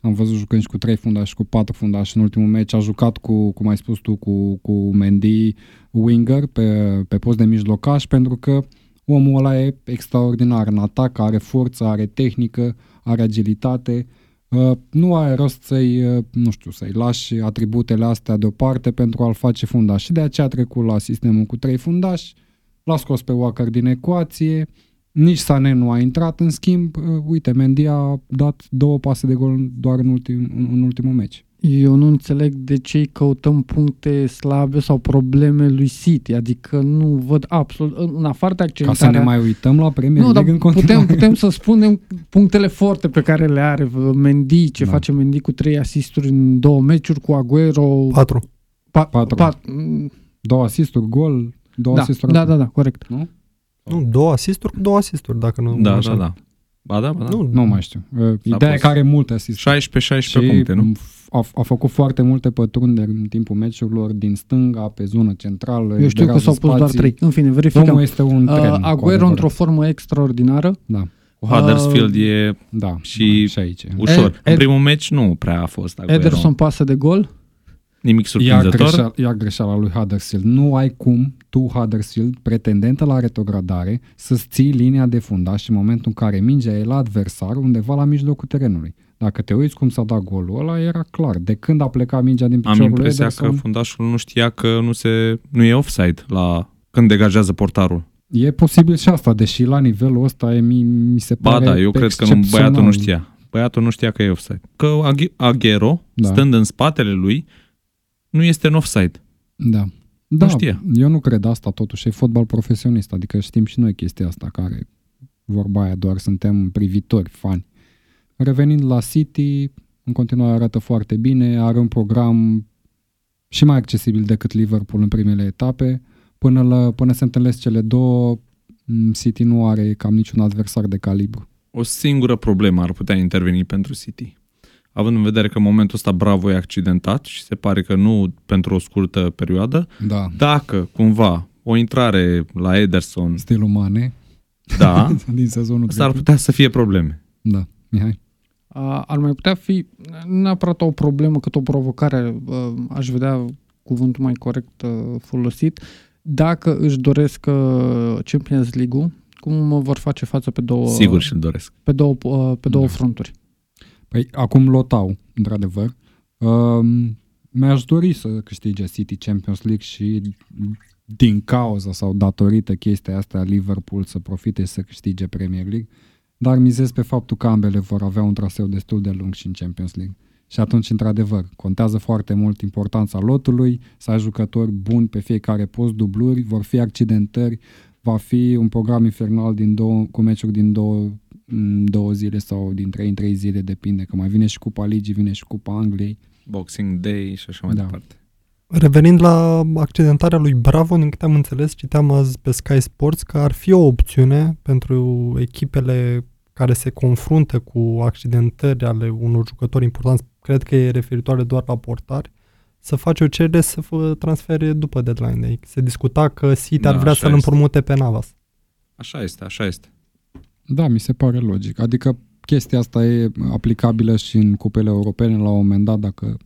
Am văzut jucând și cu trei fundași și cu patru fundași în ultimul meci. A jucat cu, cum ai spus tu, cu, cu Mendy winger pe, pe post de mijlocaș pentru că omul ăla e extraordinar în atac, are forță, are tehnică, are agilitate. Uh, nu are rost să-i, uh, nu știu, să-i lași atributele astea deoparte pentru a-l face fundaș. Și de aceea a trecut la sistemul cu trei fundași, l-a scos pe Walker din ecuație, nici Sané nu a intrat, în schimb, uh, uite, Mendy a dat două pase de gol doar în, ultim, în, în ultimul meci. Eu nu înțeleg de ce căutăm puncte slabe sau probleme lui City, adică nu văd absolut, în afară de accentarea... Ca să ne mai uităm la Premier nu, dar în putem, putem să spunem punctele forte pe care le are Mendy, ce da. face Mendy cu trei asisturi în două meciuri, cu Aguero... Patru. Pa, Patru. Pa, două asisturi, gol, două da, asisturi. Da, da, da, corect. Nu? Nu, două asisturi cu două asisturi, dacă nu... Da, da, da. Ba da, ba da. Nu, nu mai știu. Uh, ideea e că are multe asisturi. 16-16 puncte, nu? A, a făcut foarte multe pătrunderi în timpul meciurilor din stânga, pe zonă centrală. Eu știu că s-au pus doar trei. În fine, verificăm. Omul este un uh, tren. Uh, Aguero într-o formă extraordinară. Da. Cu Huddersfield uh, e da, și, și aici. ușor. Ed, în primul meci nu prea a fost Aguero. Ederson pasă de gol nimic surprinzător. Ia greșeala, ia greșeala lui Huddersfield. Nu ai cum tu, Huddersfield, pretendentă la retrogradare, să-ți ții linia de fundaș în momentul în care mingea e la adversar undeva la mijlocul terenului. Dacă te uiți cum s-a dat golul ăla, era clar. De când a plecat mingea din piciorul Am impresia Ederson, că fundașul nu știa că nu, se, nu e offside la când degajează portarul. E posibil și asta, deși la nivelul ăsta e, mi, mi se pare Ba da, eu cred că nu, băiatul nu știa. Băiatul nu știa că e offside. Că Aghero, da. stând în spatele lui, nu este în offside. Da. Da, știe. eu nu cred asta totuși, e fotbal profesionist, adică știm și noi chestia asta, care vorba aia doar suntem privitori, fani. Revenind la City, în continuare arată foarte bine, are un program și mai accesibil decât Liverpool în primele etape. Până, la, până se întâlnesc cele două, City nu are cam niciun adversar de calibru. O singură problemă ar putea interveni pentru City având în vedere că în momentul ăsta Bravo e accidentat și se pare că nu pentru o scurtă perioadă, da. dacă cumva o intrare la Ederson... Stilul Mane. Da. din sezonul s-ar putea să fie probleme. Da, Mihai. ar mai putea fi neapărat o problemă cât o provocare, aș vedea cuvântul mai corect folosit, dacă își doresc Champions League-ul, cum vor face față pe două... Sigur și-l doresc. Pe două, pe două da. fronturi. Păi acum lotau, într-adevăr. Um, mi-aș dori să câștige City Champions League și din cauza sau datorită chestia asta Liverpool să profite să câștige Premier League, dar mizez pe faptul că ambele vor avea un traseu destul de lung și în Champions League. Și atunci, într-adevăr, contează foarte mult importanța lotului, să ai jucători buni pe fiecare post, dubluri, vor fi accidentări, va fi un program infernal din două, cu meciuri din două, două zile sau din trei în trei zile, depinde, că mai vine și Cupa Ligii, vine și Cupa Angliei. Boxing Day și așa mai da. departe. Revenind la accidentarea lui Bravo, din câte am înțeles, citeam azi pe Sky Sports că ar fi o opțiune pentru echipele care se confruntă cu accidentări ale unor jucători importanți, cred că e referitoare doar la portari, să faci o cerere să fă transfere după deadline day. Se discuta că City da, ar vrea să-l împrumute pe Navas. Așa este, așa este. Da, mi se pare logic. Adică chestia asta e aplicabilă și în cupele europene la un moment dat, dacă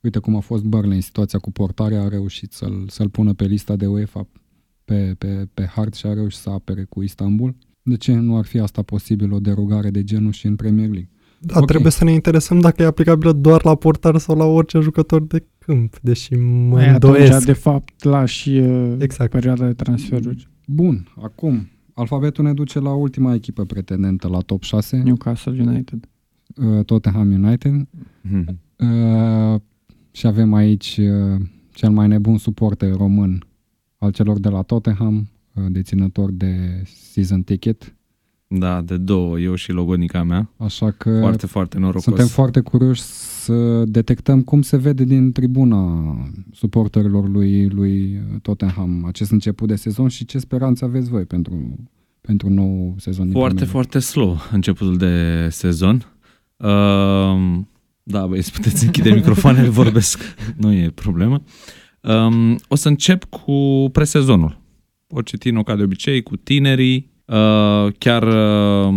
uite cum a fost Burnley în situația cu portarea, a reușit să-l, să-l pună pe lista de UEFA pe, pe, pe hard și a reușit să apere cu Istanbul. De ce nu ar fi asta posibil, o derogare de genul și în Premier League? Da, okay. trebuie să ne interesăm dacă e aplicabilă doar la portar sau la orice jucător de câmp, deși mă Aia îndoiesc. Atunci, de fapt, la și uh, exact. perioada de transferuri. Bun, acum, alfabetul ne duce la ultima echipă pretendentă la top 6. Newcastle United. Uh, Tottenham United. Mm-hmm. Uh, și avem aici uh, cel mai nebun suporter român al celor de la Tottenham, uh, deținător de season ticket. Da, de două, eu și logonica mea. Așa că foarte, foarte norocos. Suntem foarte curioși să detectăm cum se vede din tribuna suporterilor lui, lui Tottenham acest început de sezon și ce speranțe aveți voi pentru, pentru nou sezon. Foarte, foarte slow începutul de sezon. Uh, da, băi, puteți închide microfoanele, vorbesc, nu e problemă. Um, o să încep cu presezonul. Pochettino, ca de obicei, cu tinerii. Uh, chiar uh,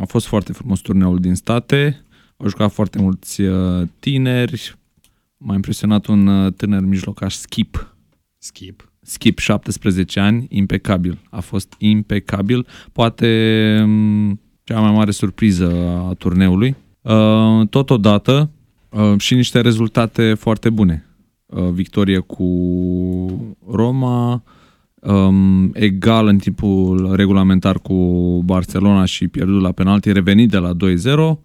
a fost foarte frumos turneul din state. Au jucat foarte mulți uh, tineri. M-a impresionat un uh, tânăr mijlocaș, Skip. Skip. Skip, 17 ani, impecabil. A fost impecabil. Poate um, cea mai mare surpriză a turneului Uh, totodată uh, și niște rezultate foarte bune. Uh, victorie cu Roma, um, egal în timpul regulamentar cu Barcelona și pierdut la penalti, revenit de la 2-0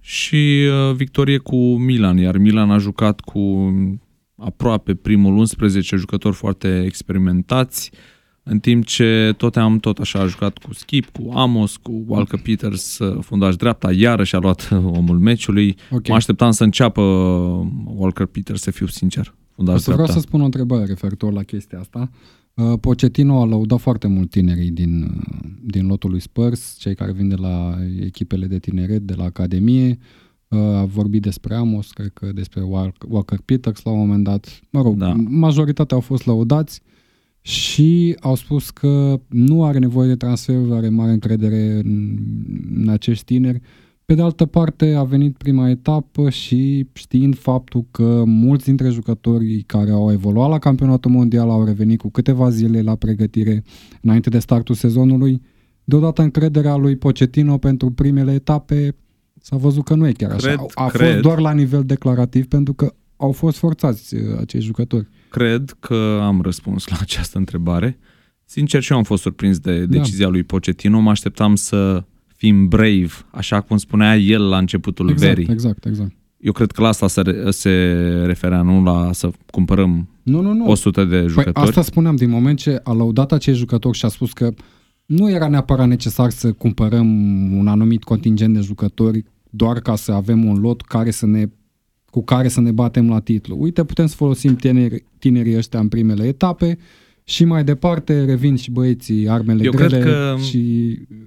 și victorie cu Milan, iar Milan a jucat cu aproape primul 11 jucători foarte experimentați, uh, în timp ce tot am tot așa a jucat cu Skip, cu Amos, cu Walker Peters, fundaș dreapta, iarăși a luat omul meciului. Okay. Mă așteptam să înceapă Walker Peters, să fiu sincer. Fundaș să vreau să spun o întrebare referitor la chestia asta. Uh, Pochettino a lăudat foarte mult tinerii din, uh, din lotul lui Spurs, cei care vin de la echipele de tineret, de la Academie. Uh, a vorbit despre Amos, cred că despre Walker Peters la un moment dat. Mă rog, da. majoritatea au fost lăudați și au spus că nu are nevoie de transfer, are mare încredere în, în acești tineri. Pe de altă parte, a venit prima etapă și știind faptul că mulți dintre jucătorii care au evoluat la campionatul mondial au revenit cu câteva zile la pregătire înainte de startul sezonului, deodată încrederea lui Pochettino pentru primele etape s-a văzut că nu e chiar așa. Cred, a, a cred. fost doar la nivel declarativ pentru că au fost forțați uh, acești jucători cred că am răspuns la această întrebare. Sincer, și eu am fost surprins de da. decizia da. lui Pochettino. Mă așteptam să fim brave, așa cum spunea el la începutul exact, verii. Exact, exact. Eu cred că la asta se, se referea, nu la să cumpărăm nu, nu, nu. 100 de păi jucători. Păi asta spuneam, din moment ce a lăudat acei jucători și a spus că nu era neapărat necesar să cumpărăm un anumit contingent de jucători doar ca să avem un lot care să ne cu care să ne batem la titlu. Uite, putem să folosim tineri, tinerii ăștia în primele etape și mai departe revin și băieții armele Eu grele că... și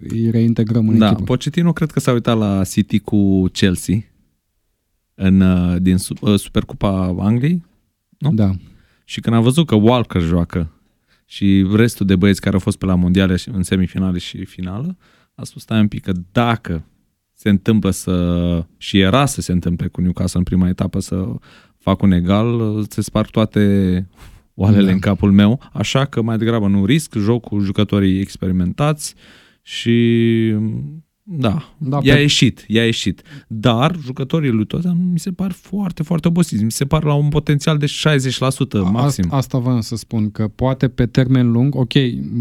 îi reintegrăm în da, echipă. Pochettino cred că s-a uitat la City cu Chelsea în, uh, din uh, Supercupa Angliei, nu? Da. Și când a văzut că Walker joacă și restul de băieți care au fost pe la mondiale în semifinale și finală, a spus stai un pic că dacă se întâmplă să, și era să se întâmple cu Newcastle în prima etapă să fac un egal, se sparg toate oalele da. în capul meu, așa că mai degrabă nu risc, joc cu jucătorii experimentați și Da, da i-a pe... ieșit, i-a ieșit. Dar jucătorii lui Tottenham mi se par foarte, foarte obosiți. Mi se par la un potențial de 60% maxim. Asta, asta vreau să spun, că poate pe termen lung, ok,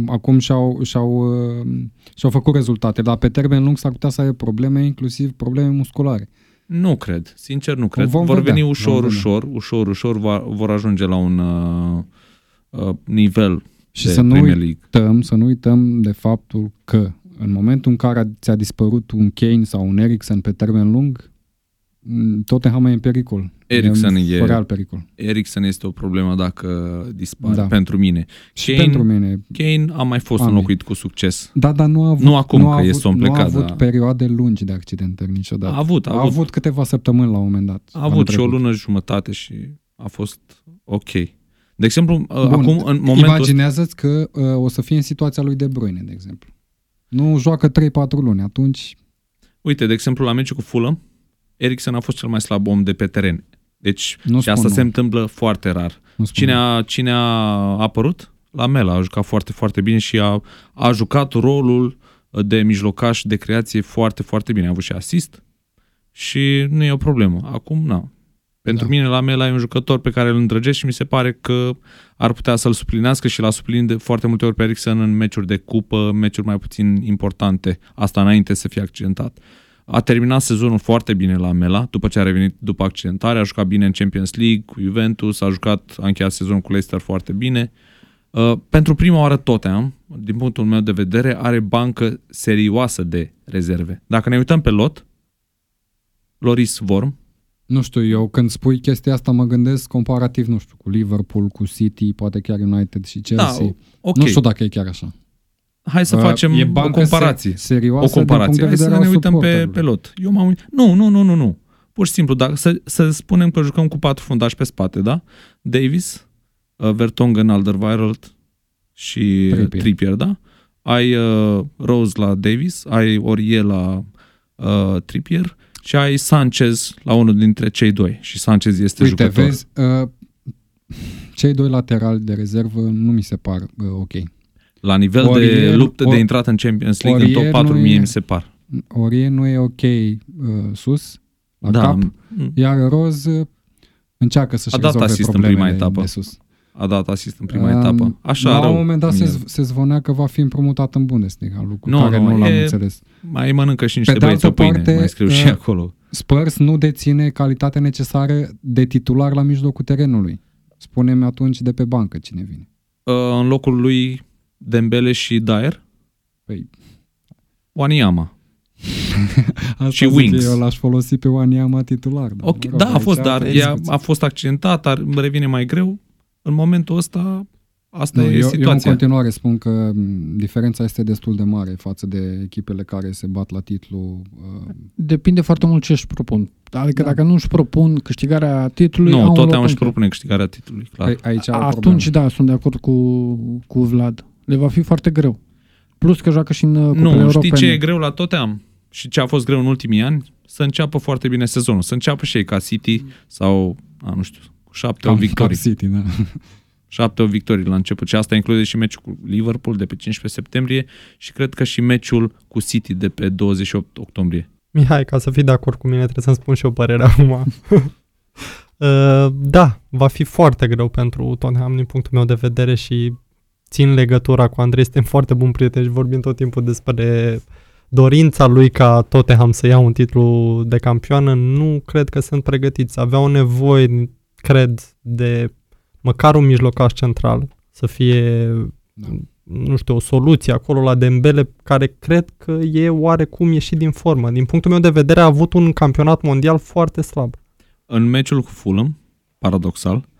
acum și-au, și-au, uh, și-au făcut rezultate, dar pe termen lung s-ar putea să aibă probleme, inclusiv probleme musculare. Nu cred, sincer nu cred. Vom vor vedea, veni ușor, vom ușor, vedea. ușor, ușor, va, vor ajunge la un uh, uh, nivel și de să nu uităm, să nu uităm de faptul că în momentul în care ți-a dispărut un Kane sau un Eriksen pe termen lung, Tottenham e în pericol. Eriksen e, e real pericol. Eriksen este o problemă dacă dispare da. pentru mine. Și Kane, pentru mine. Kane a mai fost Amin. înlocuit cu succes. Da, dar nu a avut, nu acum nu că avut, este om plecat. Nu a avut da. perioade lungi de accidentări niciodată. A avut, a, a avut. avut câteva săptămâni la un moment dat. A avut și o lună jumătate și a fost ok. De exemplu, Bun, acum în momentul Imaginează-ți că uh, o să fie în situația lui De Bruyne, de exemplu. Nu joacă 3-4 luni, atunci... Uite, de exemplu, la meciul cu Fulham, Eriksen a fost cel mai slab om de pe teren. Deci, nu și asta nu. se întâmplă foarte rar. Cine a, cine a apărut? La Mela a jucat foarte, foarte bine și a, a jucat rolul de mijlocaș de creație foarte, foarte bine. A avut și asist și nu e o problemă. Acum, nu. Pentru da. mine, la Mela e un jucător pe care îl îndrăgesc și mi se pare că ar putea să-l suplinească și l-a suplinit de foarte multe ori pe Eriksen în meciuri de cupă, meciuri mai puțin importante, asta înainte să fie accidentat. A terminat sezonul foarte bine la Mela, după ce a revenit după accidentare, a jucat bine în Champions League cu Juventus, a jucat, a încheiat sezonul cu Leicester foarte bine. Uh, pentru prima oară Tottenham, din punctul meu de vedere, are bancă serioasă de rezerve. Dacă ne uităm pe lot, Loris Vorm, nu știu, eu când spui chestia asta mă gândesc comparativ, nu știu, cu Liverpool, cu City, poate chiar United și da, Chelsea. Da, okay. Nu știu dacă e chiar așa. Hai să uh, facem e o comparație. Serioasă o comparație. Hai să ne uităm pe, pe lot. Eu m-am uit... Nu, nu, nu, nu, nu. Pur și simplu, dacă, să, să spunem că jucăm cu patru fundași pe spate, da? Davis, uh, Vertonghen, Alderweireld și Trippier, Trippier da? Ai uh, Rose la Davis, ai Orie la uh, Trippier și ai Sanchez la unul dintre cei doi. Și Sanchez este Uite, jucător. vezi, uh, cei doi laterali de rezervă nu mi se par uh, ok. La nivel Orier, de luptă or, de intrat în Champions League, Orier în top 4, mie e, mi se par. Orie nu e ok uh, sus, la da, cap, m- iar Roz uh, încearcă să-și rezolve problemele în prima etapă. de sus a dat asist în prima um, etapă. Așa La rău, un moment dat se, se zvonea că va fi împrumutat în Bundesliga, lucru no, care no, nu l-am e, înțeles. Mai mănâncă și niște Pe băieți o pâine, parte, mai scriu uh, și acolo. Spurs nu deține calitatea necesară de titular la mijlocul terenului. Spune-mi atunci de pe bancă cine vine. Uh, în locul lui Dembele și Dyer? Păi... Wanyama. Asta și Wings. Eu l-aș folosi pe Wanyama titular. Da, okay, mă rog, da a fost, dar ea a fost accidentat, ar, revine mai greu în momentul ăsta asta nu, e eu, situația. Eu în continuare spun că diferența este destul de mare față de echipele care se bat la titlu. Uh... Depinde foarte mult ce își propun. Adică da. dacă nu își propun câștigarea titlului... Nu, tot am își propune câștigarea titlului, clar. Păi, aici A, Atunci, da, sunt de acord cu, cu Vlad. Le va fi foarte greu. Plus că joacă și în uh, Nu, europene. știi ce e greu la am Și ce a fost greu în ultimii ani? Să înceapă foarte bine sezonul. Să înceapă și ei ca City sau, a, nu știu, șapte o victorii. City, da. Șapte o victorii la început și asta include și meciul cu Liverpool de pe 15 septembrie și cred că și meciul cu City de pe 28 octombrie. Mihai, ca să fii de acord cu mine, trebuie să-mi spun și o părere acum. uh, da, va fi foarte greu pentru Tottenham din punctul meu de vedere și țin legătura cu Andrei, suntem foarte buni prieteni și vorbim tot timpul despre dorința lui ca Tottenham să ia un titlu de campioană, nu cred că sunt pregătiți. Aveau nevoie cred, de măcar un mijlocaș central, să fie, da. nu știu, o soluție acolo la Dembele, care cred că e oarecum ieșit din formă. Din punctul meu de vedere a avut un campionat mondial foarte slab. În meciul cu Fulham, paradoxal, uh,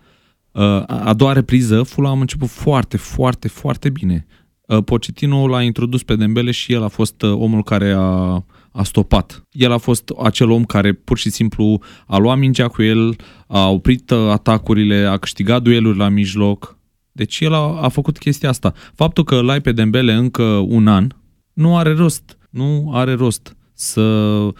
a doua repriză, Fulham a început foarte, foarte, foarte bine. Uh, Pochettino l-a introdus pe Dembele și el a fost uh, omul care a a stopat. El a fost acel om care pur și simplu a luat mingea cu el, a oprit uh, atacurile, a câștigat dueluri la mijloc. Deci el a, a făcut chestia asta. Faptul că îl ai pe Dembele încă un an, nu are rost. Nu are rost să, uh,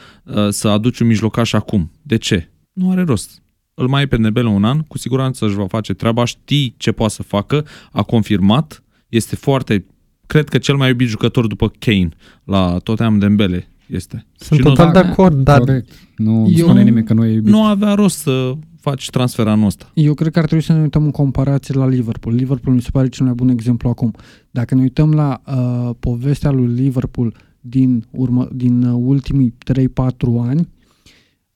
să aduci un mijlocaș acum. De ce? Nu are rost. Îl mai ai pe Dembele un an, cu siguranță își va face treaba, știi ce poate să facă, a confirmat, este foarte, cred că cel mai iubit jucător după Kane la Tottenham Dembele este. Sunt Și nu- total de Da, acord, dar Corect. Nu Eu- spune nimeni că nu e iubit. Nu avea rost să faci transfer anul ăsta. Eu cred că ar trebui să ne uităm în comparație la Liverpool. Liverpool mi se pare cel mai bun exemplu acum. Dacă ne uităm la uh, povestea lui Liverpool din, urmă, din uh, ultimii 3-4 ani,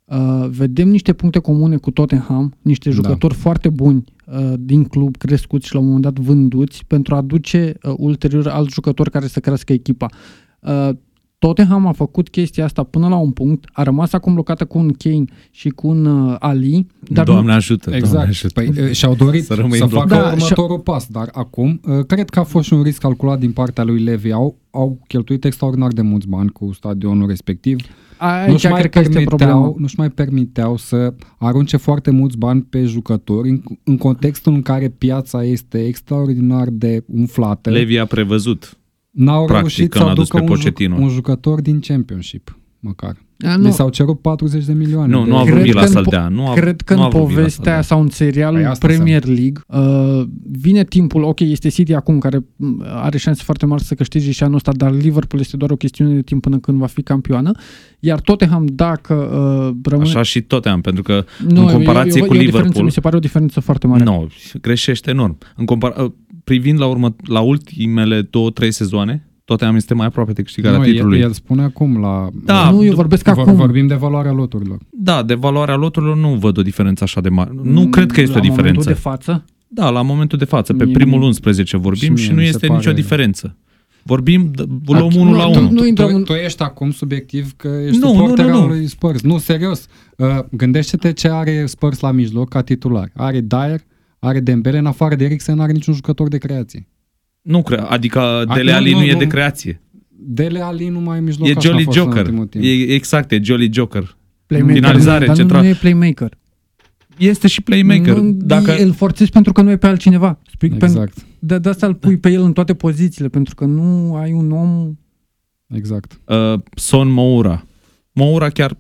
uh, vedem niște puncte comune cu Tottenham, niște Da. jucători foarte buni uh, din club, crescuți și la un moment dat vânduți, pentru a aduce uh, ulterior alți jucători care să crească echipa. Uh, Tottenham a făcut chestia asta până la un punct, a rămas acum blocată cu un Kane și cu un uh, Ali, dar nu, Doamne ajută, Doamne Exact. ajută. Păi, uh, și-au dorit Să să, rămâi să în facă bloc. Da, următorul pas, dar acum uh, cred că a fost și un risc calculat din partea lui Levi. Au, au cheltuit extraordinar de mulți bani cu stadionul respectiv. Aici nu-și mai, cred că este problema. permiteau, nu-și mai permiteau să arunce foarte mulți bani pe jucători în, în contextul în care piața este extraordinar de umflată. Levi a prevăzut. N-au practic, reușit că să n-a dus aducă pe un, juc, Pochettino. un jucător din Championship, măcar. A, Nu. Le s-au cerut 40 de milioane. Nu, de nu a euro. vrut Cred Vila că în să-l po- dea. Nu a, Cred că nu a în vrut Vila să-l povestea dea. sau în serialul Păi asta Premier League uh, vine timpul, ok, este City acum care m, are șanse foarte mari să câștige și anul ăsta, dar Liverpool este doar o chestiune de timp până când va fi campioană, iar Tottenham dacă uh, rămâne... Așa și tot am, pentru că nu, în comparație e, e, cu e o diferență, Liverpool- mi se pare o diferență foarte mare. nu, greșește enorm. În compar- uh, privind la, urmă, la ultimele două, trei sezoane, Tottenham este mai aproape de câștigarea nu, titlului. el, el spune acum la... Da, nu, eu du- vorbesc vor, acum. Vorbim de valoarea loturilor. Da, de valoarea loturilor nu văd o diferență așa de mare. Nu cred că este la o diferență. momentul de față. Da, la momentul de față, pe Mie primul nu- 11 vorbim și și, mie nu mi se este pare- nicio diferență. Vorbim, d- luăm nu, unul la tu- unul. nu intrăm tu, în- tu ești acum subiectiv că ești Nu, nu, nu, suporter nu, al nu. lui Spurs. Nu, serios. Uh, gândește-te ce are Spurs la mijloc ca titular. Are Dyer, are Dembele, în afară de Eriksen n are niciun jucător de creație. Nu cred, adică A, Dele nu, Ali nu, nu, e nu. de creație. Dele Ali nu mai e mijloc E așa a Jolly fost în Joker. ultimul timp. E, exact, e Jolly Joker. Playmaker, Finalizare, dar nu, central. nu e playmaker. Este și playmaker. Nu, Dacă, Îl forțezi pentru că nu e pe altcineva. Spui pentru, Exact, de, de asta îl pui pe el în toate pozițiile, pentru că nu ai un om... exact. uh, Son Moura. Moura chiar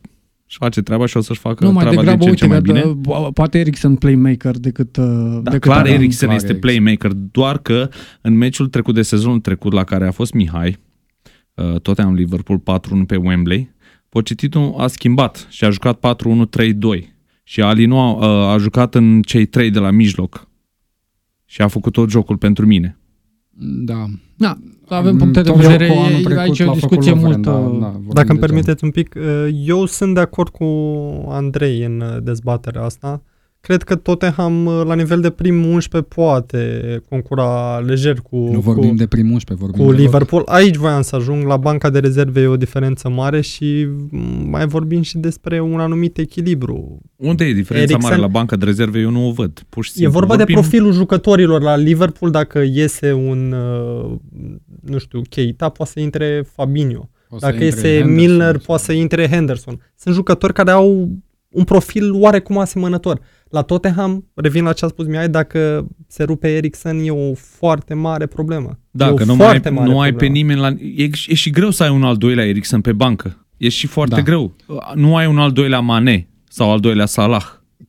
își face treaba și o să-și facă nu, mai treaba degrabă, din ce în uite, ce mai că, bine. uh, poate Eriksen playmaker decât... Uh, Da, decât clar, Adam. Eriksen clar, este Eriksen. playmaker, doar că în meciul trecut de sezonul trecut la care a fost Mihai, uh, tot am Liverpool 4-1 pe Wembley, Pochettino a schimbat și a jucat 4-1-3-2 și Alinu a, uh, a jucat în cei trei de la mijloc și a făcut tot jocul pentru mine. Da. Da, avem puncte de Tot vedere, jocul anul e, trecut aici e o l-a făcut discuție Lovren, mult... da, uh, da, vorbim Dacă îmi de permiteți un pic, uh, eu sunt de acord cu Andrei în uh, dezbaterea asta. Cred că Tottenham uh, la nivel de prim 11 poate concura lejer cu, Nu cu, vorbim de prim 11, vorbim cu de lot. Liverpool. Aici voiam să ajung, la banca de rezerve e o diferență mare și mm, mai vorbim și despre un anumit echilibru. Unde e diferența Eriksen- mare la banca de rezerve? Eu nu o văd. Pur și E simplu. vorba vorbim, de profilul jucătorilor la Liverpool, dacă iese un, uh, nu știu, Keita, poate să intre Fabinho. O să Dacă intre este Henderson. Milner, poate să intre Henderson. Sunt jucători care au un profil oarecum asemănător. La Tottenham, revin la ce a spus Mihai, dacă se rupe Eriksen e o foarte mare problemă. Da, e o că nu, mai, foarte mare nu ai pe problemă. nimeni la... E, e și greu să ai un al doilea Eriksen pe bancă. E și foarte Da. greu. Nu ai un al doilea Mane sau al doilea Salah.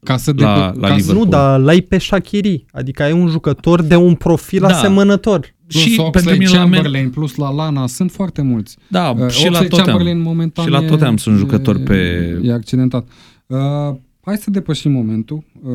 Ca să, La- de, la ca să Liverpool. Nu, dar l-ai pe Shakiri. Adică ai un jucător de un profil Da. asemănător. Plus și Oxlade pentru mine la men... Chamberlain, plus la Lana, sunt foarte mulți. Da, Uh, și la Oxlade Tottenham. Chamberlain momentan Și la e- Tottenham sunt e- jucători pe... E accidentat. Uh, hai să depășim momentul. Uh,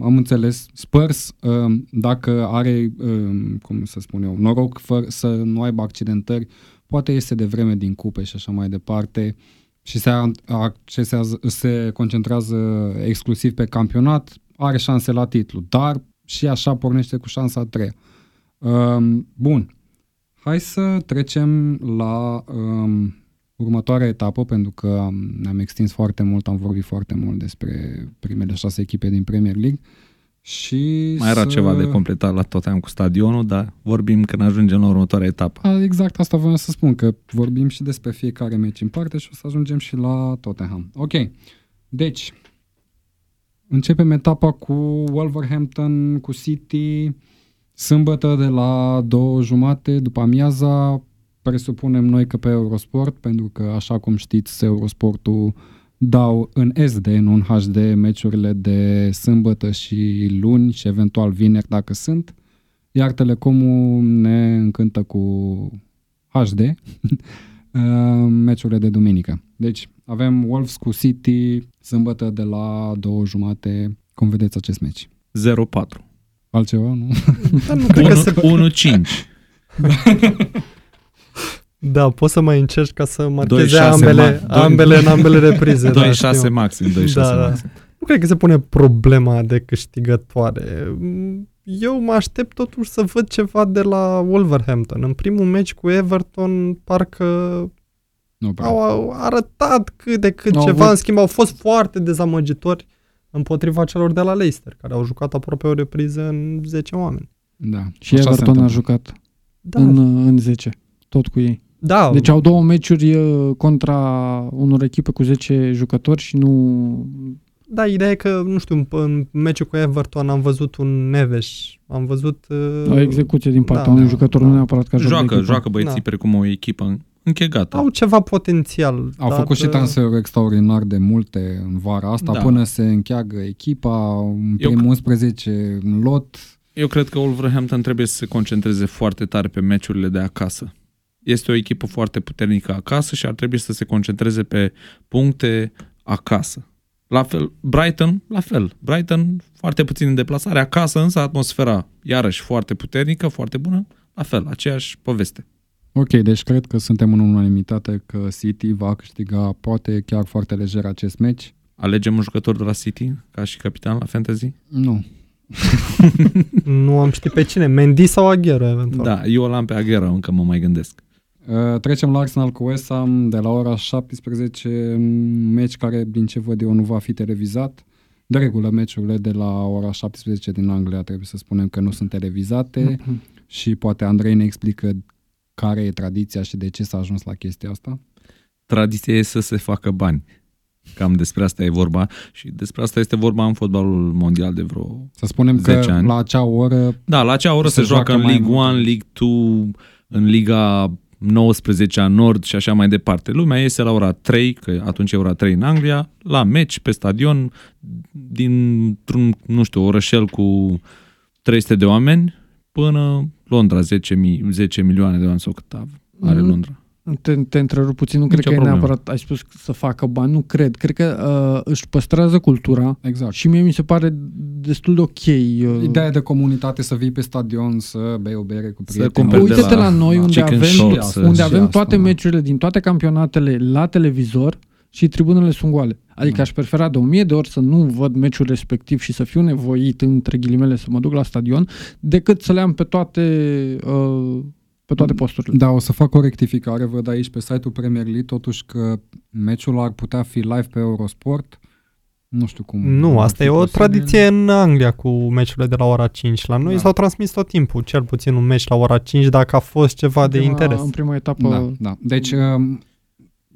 am înțeles. Spurs, uh, dacă are, uh, cum să spun eu, noroc fără să nu aibă accidentări, poate iese de vreme din cupe și așa mai departe și se, accesează, se concentrează exclusiv pe campionat, are șanse la titlu, dar și așa pornește cu șansa a treia. Um, bun. Hai să trecem la um, următoarea etapă, pentru că am, ne-am extins foarte mult, am vorbit foarte mult despre primele șase echipe din Premier League. Și Mai era să... ceva de completat la Tottenham cu stadionul, dar vorbim când ajungem la următoarea etapă. A, Exact asta voiam să spun, că vorbim și despre fiecare meci în parte și o să ajungem și la Tottenham. Ok, deci începem etapa cu Wolverhampton, cu City, sâmbătă de la două jumate după amiaza, presupunem noi că pe Eurosport, pentru că așa cum știți, Eurosportul dau în SD, nu în HD, meciurile de sâmbătă și luni și eventual vineri dacă sunt iar Telecomul ne încântă cu HD. uh, meciurile de duminică. Deci avem Wolves cu City sâmbătă de la două jumate. Cum vedeți acest meci? 0-4. Altceva, nu? Da, nu cred că se... 1-5. Da, poți să mai încerci ca să marcheze 2-6 ambele, ma- doi- ambele în ambele reprize. da, 2-6 știu. maxim, 2-6 Da, da. maxim. Nu cred că se pune problema de câștigătoare. Eu mă aștept totuși să văd ceva de la Wolverhampton. În primul meci cu Everton, parcă Nu prea. au, au arătat cât de cât Au ceva, avut- în schimb au fost foarte dezamăgitori împotriva celor de la Leicester, care au jucat aproape o repriză în 10 oameni. Da. Și Așa se Everton a întâmplă. jucat Da, în, în 10, tot cu ei. Da. Deci au două meciuri uh, contra unor echipe cu 10 jucători și nu... Da, ideea e că, nu știu, în, în meciul cu Everton am văzut un Neves, am văzut... Uh, O execuție din partea da, unui da, jucător, da. nu neapărat ca joc de Joacă, echipă. joacă băieții Da. precum o echipă închegată. Au ceva potențial. Au dar, făcut și uh, transferuri extraordinar de multe în vara asta, Da. până se încheagă echipa, în Eu primul c- 11 în lot. Eu cred că Wolverhampton trebuie să se concentreze foarte tare pe meciurile de acasă. Este o echipă foarte puternică acasă și ar trebui să se concentreze pe puncte acasă. La fel, Brighton, la fel. Brighton, foarte puțin în deplasare, acasă însă atmosfera, iarăși, foarte puternică, foarte bună, la fel, aceeași poveste. Ok, deci cred că suntem în unanimitate că City va câștiga poate chiar foarte lejer acest meci. Alegem un jucător de la City ca și capitan la Fantasy? Nu. Nu am ști pe cine, Mendy sau Aguero, eventual. Da, eu o l-am pe Aguero, încă mă mai gândesc. Uh, trecem la Arsenal cu West Ham de la ora 17, un meci care, din ce văd eu, nu va fi televizat. De regulă, meciurile de la ora 17 din Anglia trebuie să spunem că nu sunt televizate Mhm. și poate Andrei ne explică care e tradiția și de ce s-a ajuns la chestia asta. Tradiția e să se facă bani. Cam despre asta e vorba și despre asta este vorba în fotbalul mondial de vreo... Să spunem că 10 ani. la acea oră Da, la acea oră Se se, joacă joacă în mai League mult. 1, League 2, în Liga 19 a Nord și așa mai departe. Lumea iese la ora 3, că atunci e ora 3 în Anglia, la meci, pe stadion, dintr-un, nu știu, orășel cu 300 de oameni până Londra, 10, mi- 10 milioane de oameni sau cât are Mm. Londra. Te, te întrerup puțin, nu Nicio cred că problemă. e neapărat, ai spus să facă bani, nu cred. Cred că uh, își păstrează cultura Exact. și mie mi se pare destul de ok. Uh, Ideea de comunitate, să vii pe stadion, să bei o bere cu Să prieteni. cumperi de Uite-te la, la noi unde Chicken avem, Shop, să- unde și avem asta, toate da. meciurile din toate campionatele la televizor și tribunele sunt goale. Adică Da. aș prefera de o mie de ori să nu văd meciul respectiv și să fiu nevoit, între ghilimele, să mă duc la stadion, decât să le am pe toate, uh, pe toate posturile. Da, o să fac o rectificare, văd aici pe site-ul Premier League, totuși că meciul ar putea fi live pe Eurosport. Nu știu cum. Nu, ar asta fi e o posibil. tradiție în Anglia cu meciurile de la ora 5. La noi Da. s-au transmis tot timpul, cel puțin un meci la ora 5, dacă a fost ceva de În prima- interes. În prima etapă, Da, da. Deci um,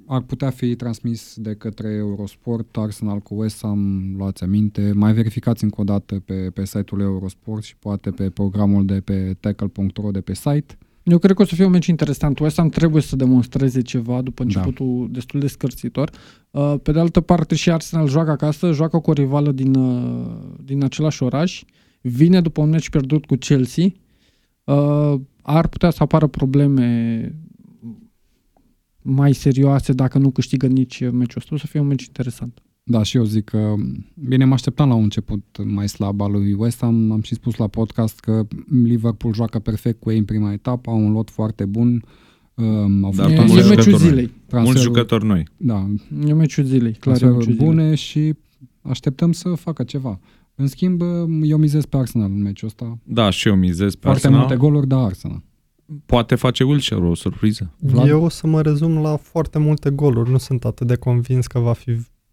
ar putea fi transmis de către Eurosport, Arsenal cu West Ham, luați aminte. Mai verificați încă o dată pe, pe site-ul Eurosport și poate pe programul de pe tackle.ro de pe site. Eu cred că o să fie un meci interesant. West Ham trebuie să demonstreze ceva după Da. începutul destul de scârțitor. Uh, Pe de altă parte și Arsenal joacă acasă, joacă cu o rivală din, uh, din același oraș, vine după un meci pierdut cu Chelsea. Uh, Ar putea să apară probleme mai serioase dacă nu câștigă nici meciul ăsta. O să fie un meci interesant. Da, și eu zic că, bine, mă așteptam la un început mai slab al lui West Ham. Am și spus la podcast că Liverpool joacă perfect cu ei în prima etapă, au un lot foarte bun. Um, au Dar făcut e, mulți e meciul jucători noi. zilei. Mulți transferuri- jucători noi. Da, E meciul zilei. Clar, e transferuri meciul zilei. bune și așteptăm să facă ceva. În schimb, eu mizez pe Arsenal în meciul ăsta. Da, și eu mizez pe Foarte Arsenal. multe goluri, da Arsenal. Poate face Wilshere o surpriză. Vlad? Eu o să mă rezum la foarte multe goluri. Nu sunt atât de convins că va fi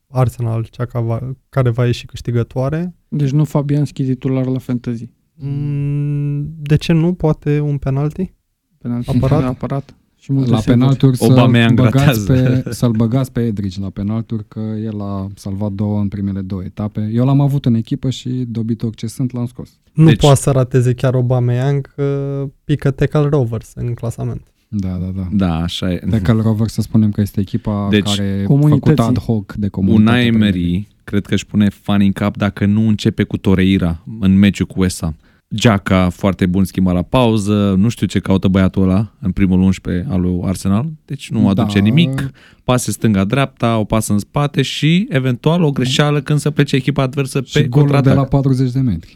Arsenal cea ca va, care va ieși câștigătoare. Deci nu Fabianski titular la fantasy. Mm, De ce nu? Poate un penalti? Penalti. Apărat? Apărat. Și multe La severi. penalturi să Aubameyang băgați gratează. pe, să-l băgați pe Edrich la penalturi, că el a salvat două în primele două etape. Eu l-am avut în echipă și dobitor ce sunt l-am scos. Nu Deci- poate să rateze chiar Aubameyang că pică Tecal Rovers în clasament. Da, da, da. Da, așa e. De Cal Rover să spunem că este echipa Deci, care e comunității. făcută ad hoc de comunitate. Unai Emery, cred că își pune fani în cap dacă nu începe cu Toreira în meciul cu West Ham. Giaca foarte bun schimbat la pauză, nu știu ce caută băiatul ăla în primul 11 al lui Arsenal, deci nu aduce da. nimic, pase stânga-dreapta, o pasă în spate și eventual o greșeală când se plece echipa adversă și pe contraatac. de la 40 de metri.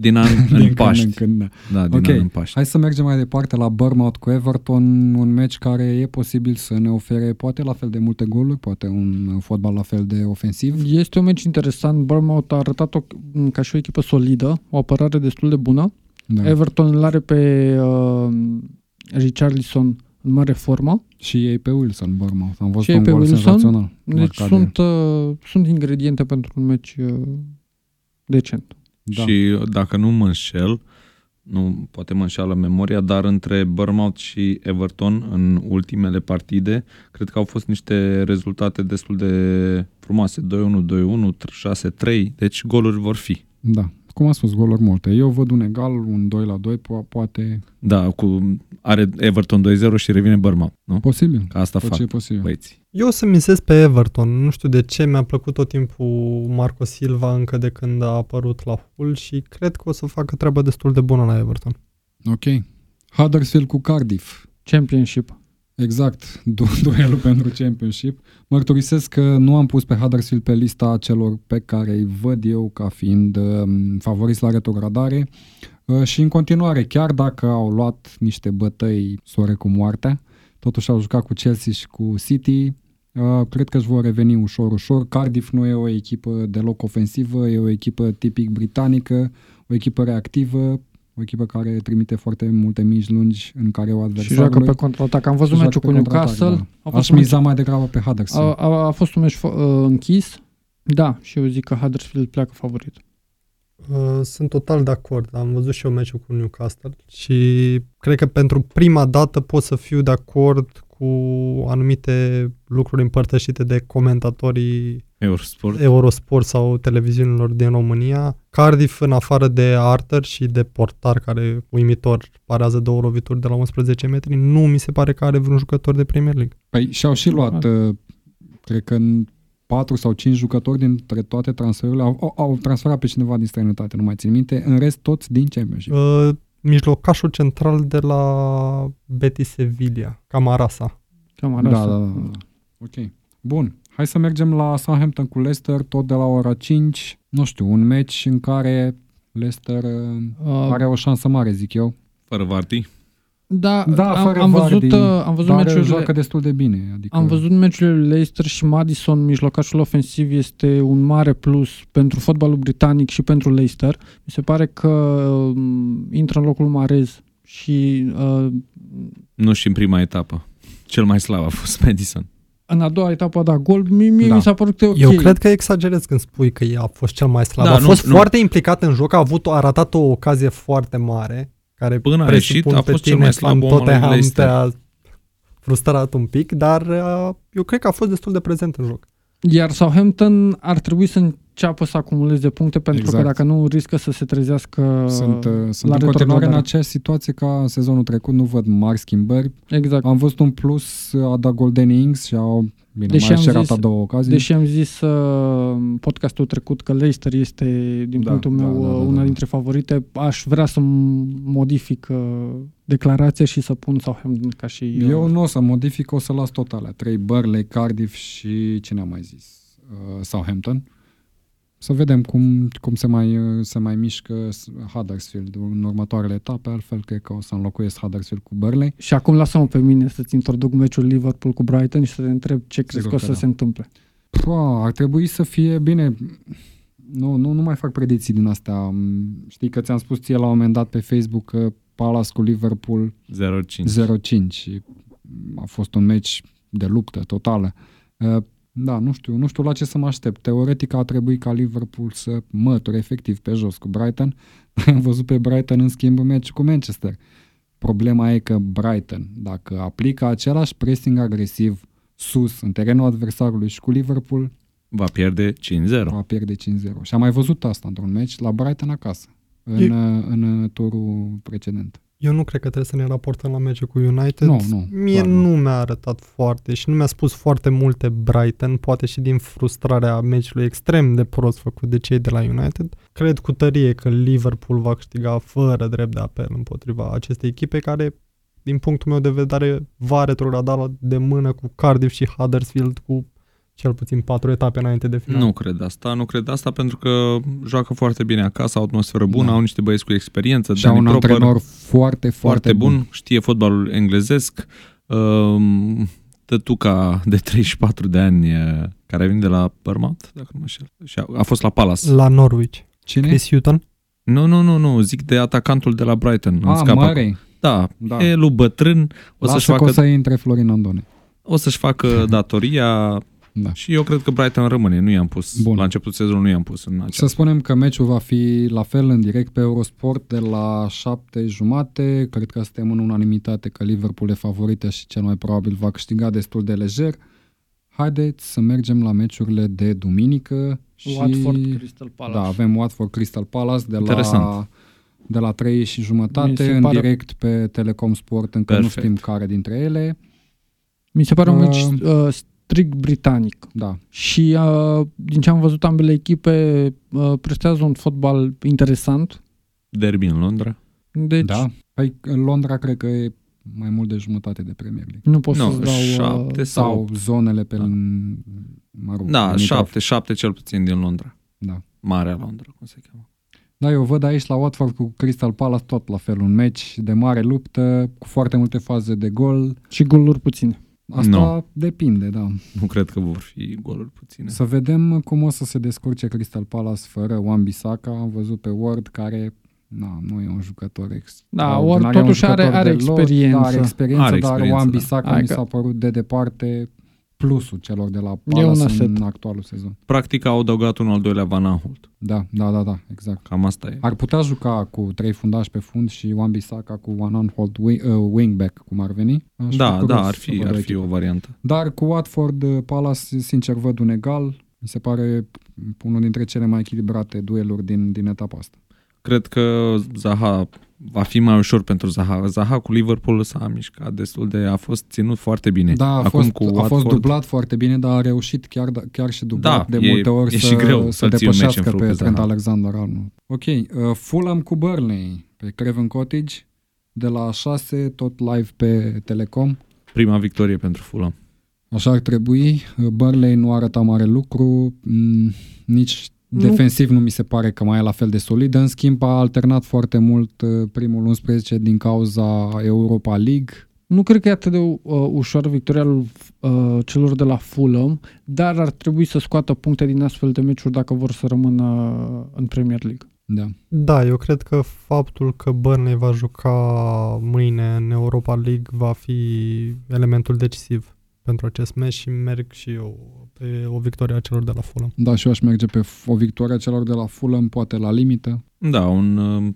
Din an în din Paști. Când, când, da. da, din okay. an în Paști. Hai să mergem mai departe la Bournemouth cu Everton, un meci care e posibil să ne ofere poate la fel de multe goluri, poate un fotbal la fel de ofensiv. Este un meci interesant. Bournemouth a arătat-o ca și o echipă solidă, o apărare destul de bună. Da. Everton îl are pe uh, Richarlison în mare formă. Și ei pe Wilson, Bournemouth. Am văzut un gol Wilson. senzațional. Deci sunt, uh, sunt ingrediente pentru un meci uh, decent. Da. Și dacă nu mă înșel, nu poate mă înșeală memoria, dar între Bournemouth și Everton în ultimele partide, cred că au fost niște rezultate destul de frumoase. 2-1, 2-1, 6-3, deci goluri vor fi. Da cum am spus, goluri multe. Eu văd un egal, un 2 la 2, po- poate... Da, cu, are Everton 2-0 și revine Bournemouth, nu? Posibil. Ca asta fac posibil. băieții. Eu o să misez pe Everton. Nu știu de ce, mi-a plăcut tot timpul Marco Silva încă de când a apărut la Hull și cred că o să facă treaba destul de bună la Everton. Ok. Huddersfield cu Cardiff. Championship. Exact, du- duelul pentru Championship. Mărturisesc că nu am pus pe Huddersfield pe lista celor pe care îi văd eu ca fiind uh, favoriți la retrogradare uh, și în continuare, chiar dacă au luat niște bătăi soare cu moartea, totuși au jucat cu Chelsea și cu City, uh, cred că își vor reveni ușor, ușor. Cardiff nu e o echipă deloc ofensivă, e o echipă tipic britanică, o echipă reactivă, o echipă care trimite foarte multe mici lungi în care o adversarului. Și joacă pe contraatac. Am văzut meciul cu Newcastle. Da. A fost Aș miza meci... mai degrabă pe Huddersfield. A, a, a fost un meci uh, închis. Da, și eu zic că Huddersfield pleacă favorit. Uh, sunt total de acord. Am văzut și eu meciul cu Newcastle și cred că pentru prima dată pot să fiu de acord cu anumite lucruri împărtășite de comentatorii Eurosport, Eurosport sau televiziunilor din România. Cardiff, în afară de Arthur și de portar, care uimitor parează două lovituri de la 11 metri, nu mi se pare că are vreun jucător de Premier League. Păi și-au și luat, uh, cred că în 4 sau 5 jucători dintre toate transferurile au, au transferat pe cineva din străinătate, nu mai țin minte, în rest toți din Championship. Uh, mijlocașul central de la Betis Sevilla, Camarasa. Camarasa. Da, da, da, da. Ok. Bun. Hai să mergem la Southampton cu Leicester, tot de la ora 5. Nu știu, un match în care Leicester uh, are o șansă mare, zic eu. Fără Vardy. Da, da am, am văzut, uh, am văzut meciurile, joacă destul de bine. Adică... Am văzut meciurile Leicester și Madison, mijlocașul ofensiv, este un mare plus pentru fotbalul britanic și pentru Leicester. Mi se pare că uh, intră în locul Marez și... Uh, nu și în prima etapă. Cel mai slab a fost Madison. În a doua etapă a dat gol, mie, mie da. mi s-a părut că ok. Eu cred că exagerez când spui că a fost cel mai slab. Da, a fost nu, foarte nu. implicat în joc, a avut a ratat o ocazie foarte mare care Până a ieșit a fost cel mai slab om al te-a frustrat un pic, dar uh, eu cred că a fost destul de prezent în joc. Iar Southampton ar trebui să înceapă să acumuleze puncte pentru exact. că dacă nu riscă să se trezească Sunt, uh, sunt în continuare în aceeași situație ca sezonul trecut, nu văd mari schimbări. Exact. Am văzut un plus a dat Golden Ings și au Bine, deși mai am zis, două ocazii. Deși am zis uh, podcastul trecut că Leicester este, din da, punctul meu, da, da, da, una da. dintre favorite, aș vrea să modific uh, declarația și să pun Southampton ca și... Uh, Eu nu o să modific, o să las tot alea. Trei Burley, Cardiff și cine am mai zis? Uh, Southampton. Să vedem cum, cum se, mai, se mai mișcă Huddersfield în următoarele etape, altfel cred că o să înlocuiesc Huddersfield cu Burnley. Și acum lasă-mă pe mine să-ți introduc meciul Liverpool cu Brighton și să te întreb ce Sigur crezi că o să da. se întâmple. Pua, ar trebui să fie bine. Nu, nu, nu mai fac predicții din astea. Știi că ți-am spus ție la un moment dat pe Facebook că Palace cu Liverpool 0-5 și a fost un meci de luptă totală. Uh, da, nu știu, nu știu la ce să mă aștept. Teoretic a trebuit ca Liverpool să măture efectiv pe jos cu Brighton. Am văzut pe Brighton în schimb meci cu Manchester. Problema e că Brighton, dacă aplică același pressing agresiv sus în terenul adversarului și cu Liverpool, va pierde 5-0. Va pierde 5-0. Și am mai văzut asta într-un meci la Brighton acasă, în, e... în turul precedent. Eu nu cred că trebuie să ne raportăm la meciul cu United. Nu, nu, Mie clar nu. nu mi-a arătat foarte și nu mi-a spus foarte multe Brighton, poate și din frustrarea meciului extrem de prost făcut de cei de la United. Cred cu tărie că Liverpool va câștiga fără drept de apel împotriva acestei echipe care, din punctul meu de vedere, va retrograda de mână cu Cardiff și Huddersfield cu cel puțin patru etape înainte de final. Nu cred asta, nu cred asta pentru că joacă foarte bine acasă, au atmosferă bună, Da. au niște băieți cu experiență, Și au Danny un Proper, antrenor foarte, foarte bun, știe fotbalul englezesc. Um, tătuca de 34 de ani eh, care vine de la Bournemouth, dacă nu mă știu, și a, a fost la Palace. La Norwich. Cine? Chris Hutton? Nu, nu, nu, nu, zic de atacantul de la Brighton. îmi Ah, scapă acum. Murray. Da, Da. e lui bătrân, o să-și Lasă că facă o să intre Florin Andone. o să-și facă datoria Da. și eu cred că Brighton rămâne. Nu i-am pus, Bun. la început sezonul nu i-am pus în Să acea. spunem că meciul va fi la fel în direct pe Eurosport de la șapte jumate. Cred că suntem în unanimitate că Liverpool e favorită și cel mai probabil va câștiga destul de lejer. Haideți să mergem la meciurile de duminică. Și... Watford, Crystal Palace. Da, avem Watford Crystal Palace de la, Interesant. de la 3 și Mi jumătate se în pare- direct pe Telecom Sport. Încă Perfect. nu știm care dintre ele. Mi se pare un meci Uh, uh, strict britanic. Da, Și uh, din ce am văzut ambele echipe uh, prestează un fotbal interesant. Derby în Londra. Deci da. Păi în Londra cred că e mai mult de jumătate de Premier League. nu pot Nu, să-ți dau... șapte Uh, sau... Sau zonele pe... Da. Da. Mă rog, Da, limitrof. șapte, șapte cel puțin din Londra. Da. Marea Londra, cum se cheamă. Da, eu văd aici la Watford cu Crystal Palace tot la fel, un meci de mare luptă, cu foarte multe faze de gol. și goluri puține. Asta Nu. depinde, da. Nu cred că vor fi goluri puține. Să vedem cum o să se descurce Crystal Palace fără Wan Bissaka. Am văzut pe Ward care na, nu e un jucător ex. Da, extraordinar, Ward e un totuși are- jucător are de lot, experiență. Da, are experiență, Are dar experiență, Wan da. Bissaka Hai mi că- s-a părut de departe plusul celor de la un Palace aset. în actualul sezon. Practic au adăugat un al doilea Van Aanholt. Da, da, da, da, exact. Cam asta e. Ar putea juca cu trei fundași pe fund și Wan Bissaka cu one on hold wing, uh, wingback, cum ar veni. Aș Da, curios da, ar să fi, văd ar o fi echipă. o variantă. Dar cu Watford uh, Palace, sincer, văd un egal. Mi se pare unul dintre cele mai echilibrate dueluri din, din etapa asta. Cred că Zaha va fi mai ușor pentru Zaha. Zaha cu Liverpool s-a mișcat destul de... a fost ținut foarte bine. Da, a, Acum fost, cu a fost Watford, dublat foarte bine, dar a reușit chiar, da- chiar și dublat Da, de e- multe ori e să, și greu să să ții un meci în depășească frunte pe Zaha. Trent Alexander-Arnold. Ok, uh, Fulham cu Burnley pe Craven Cottage de la 6, tot live pe Telecom. Prima victorie pentru Fulham. Așa ar trebui. Burnley nu arăta mare lucru, m, nici Nu. Defensiv nu mi se pare că mai e la fel de solid. În schimb, a alternat foarte mult uh, primul 11 din cauza Europa League. Nu cred că e atât de uh, ușor victoria lui, uh, celor de la Fulham, dar ar trebui să scoată puncte din astfel de meciuri dacă vor să rămână în Premier League. Da. Da, eu cred că faptul că Burnley va juca mâine în Europa League va fi elementul decisiv pentru acest meci și merg și eu pe o victorie a celor de la Fulham. Da, și eu aș merge pe f- o victorie a celor de la Fulham, poate la limită. Da, un uh,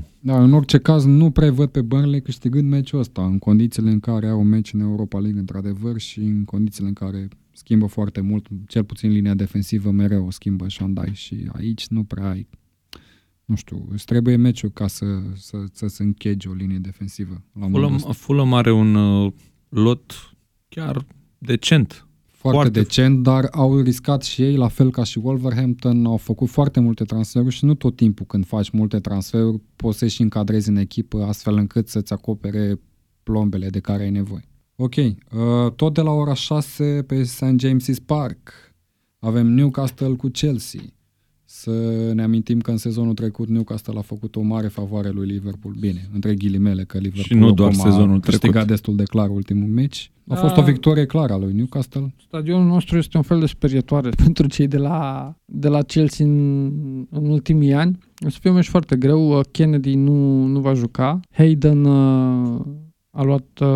2-1. Dar în orice caz nu prevăd pe Burnley câștigând meciul ăsta, în condițiile în care au un meci în Europa League într-adevăr și în condițiile în care schimbă foarte mult, cel puțin linia defensivă mereu o schimbă Shandai și aici nu prea ai nu știu, îți trebuie meciul ca să, să, să se închege o linie defensivă. La modul Fulham, ăsta. Fulham are un uh, lot chiar decent. Foarte, foarte- decent, dar au riscat și ei, la fel ca și Wolverhampton, au făcut foarte multe transferuri și nu tot timpul când faci multe transferuri poți să și încadrezi în echipă astfel încât să-ți acopere plombele de care ai nevoie. Ok, uh, tot de la ora 6 pe St. James's Park avem Newcastle cu Chelsea. Să ne amintim că în sezonul trecut Newcastle a făcut o mare favoare lui Liverpool. Bine, între ghilimele că Liverpool Și nu doar oricum a sezonul câștigat trecut. destul de clar ultimul meci. A Da. fost o victorie clară a lui Newcastle. Stadionul nostru este un fel de sperietoare pentru cei de la, de la Chelsea în, în ultimii ani. O să fie un meci foarte greu. Uh, Kennedy nu, nu va juca. Hayden uh, a luat, uh,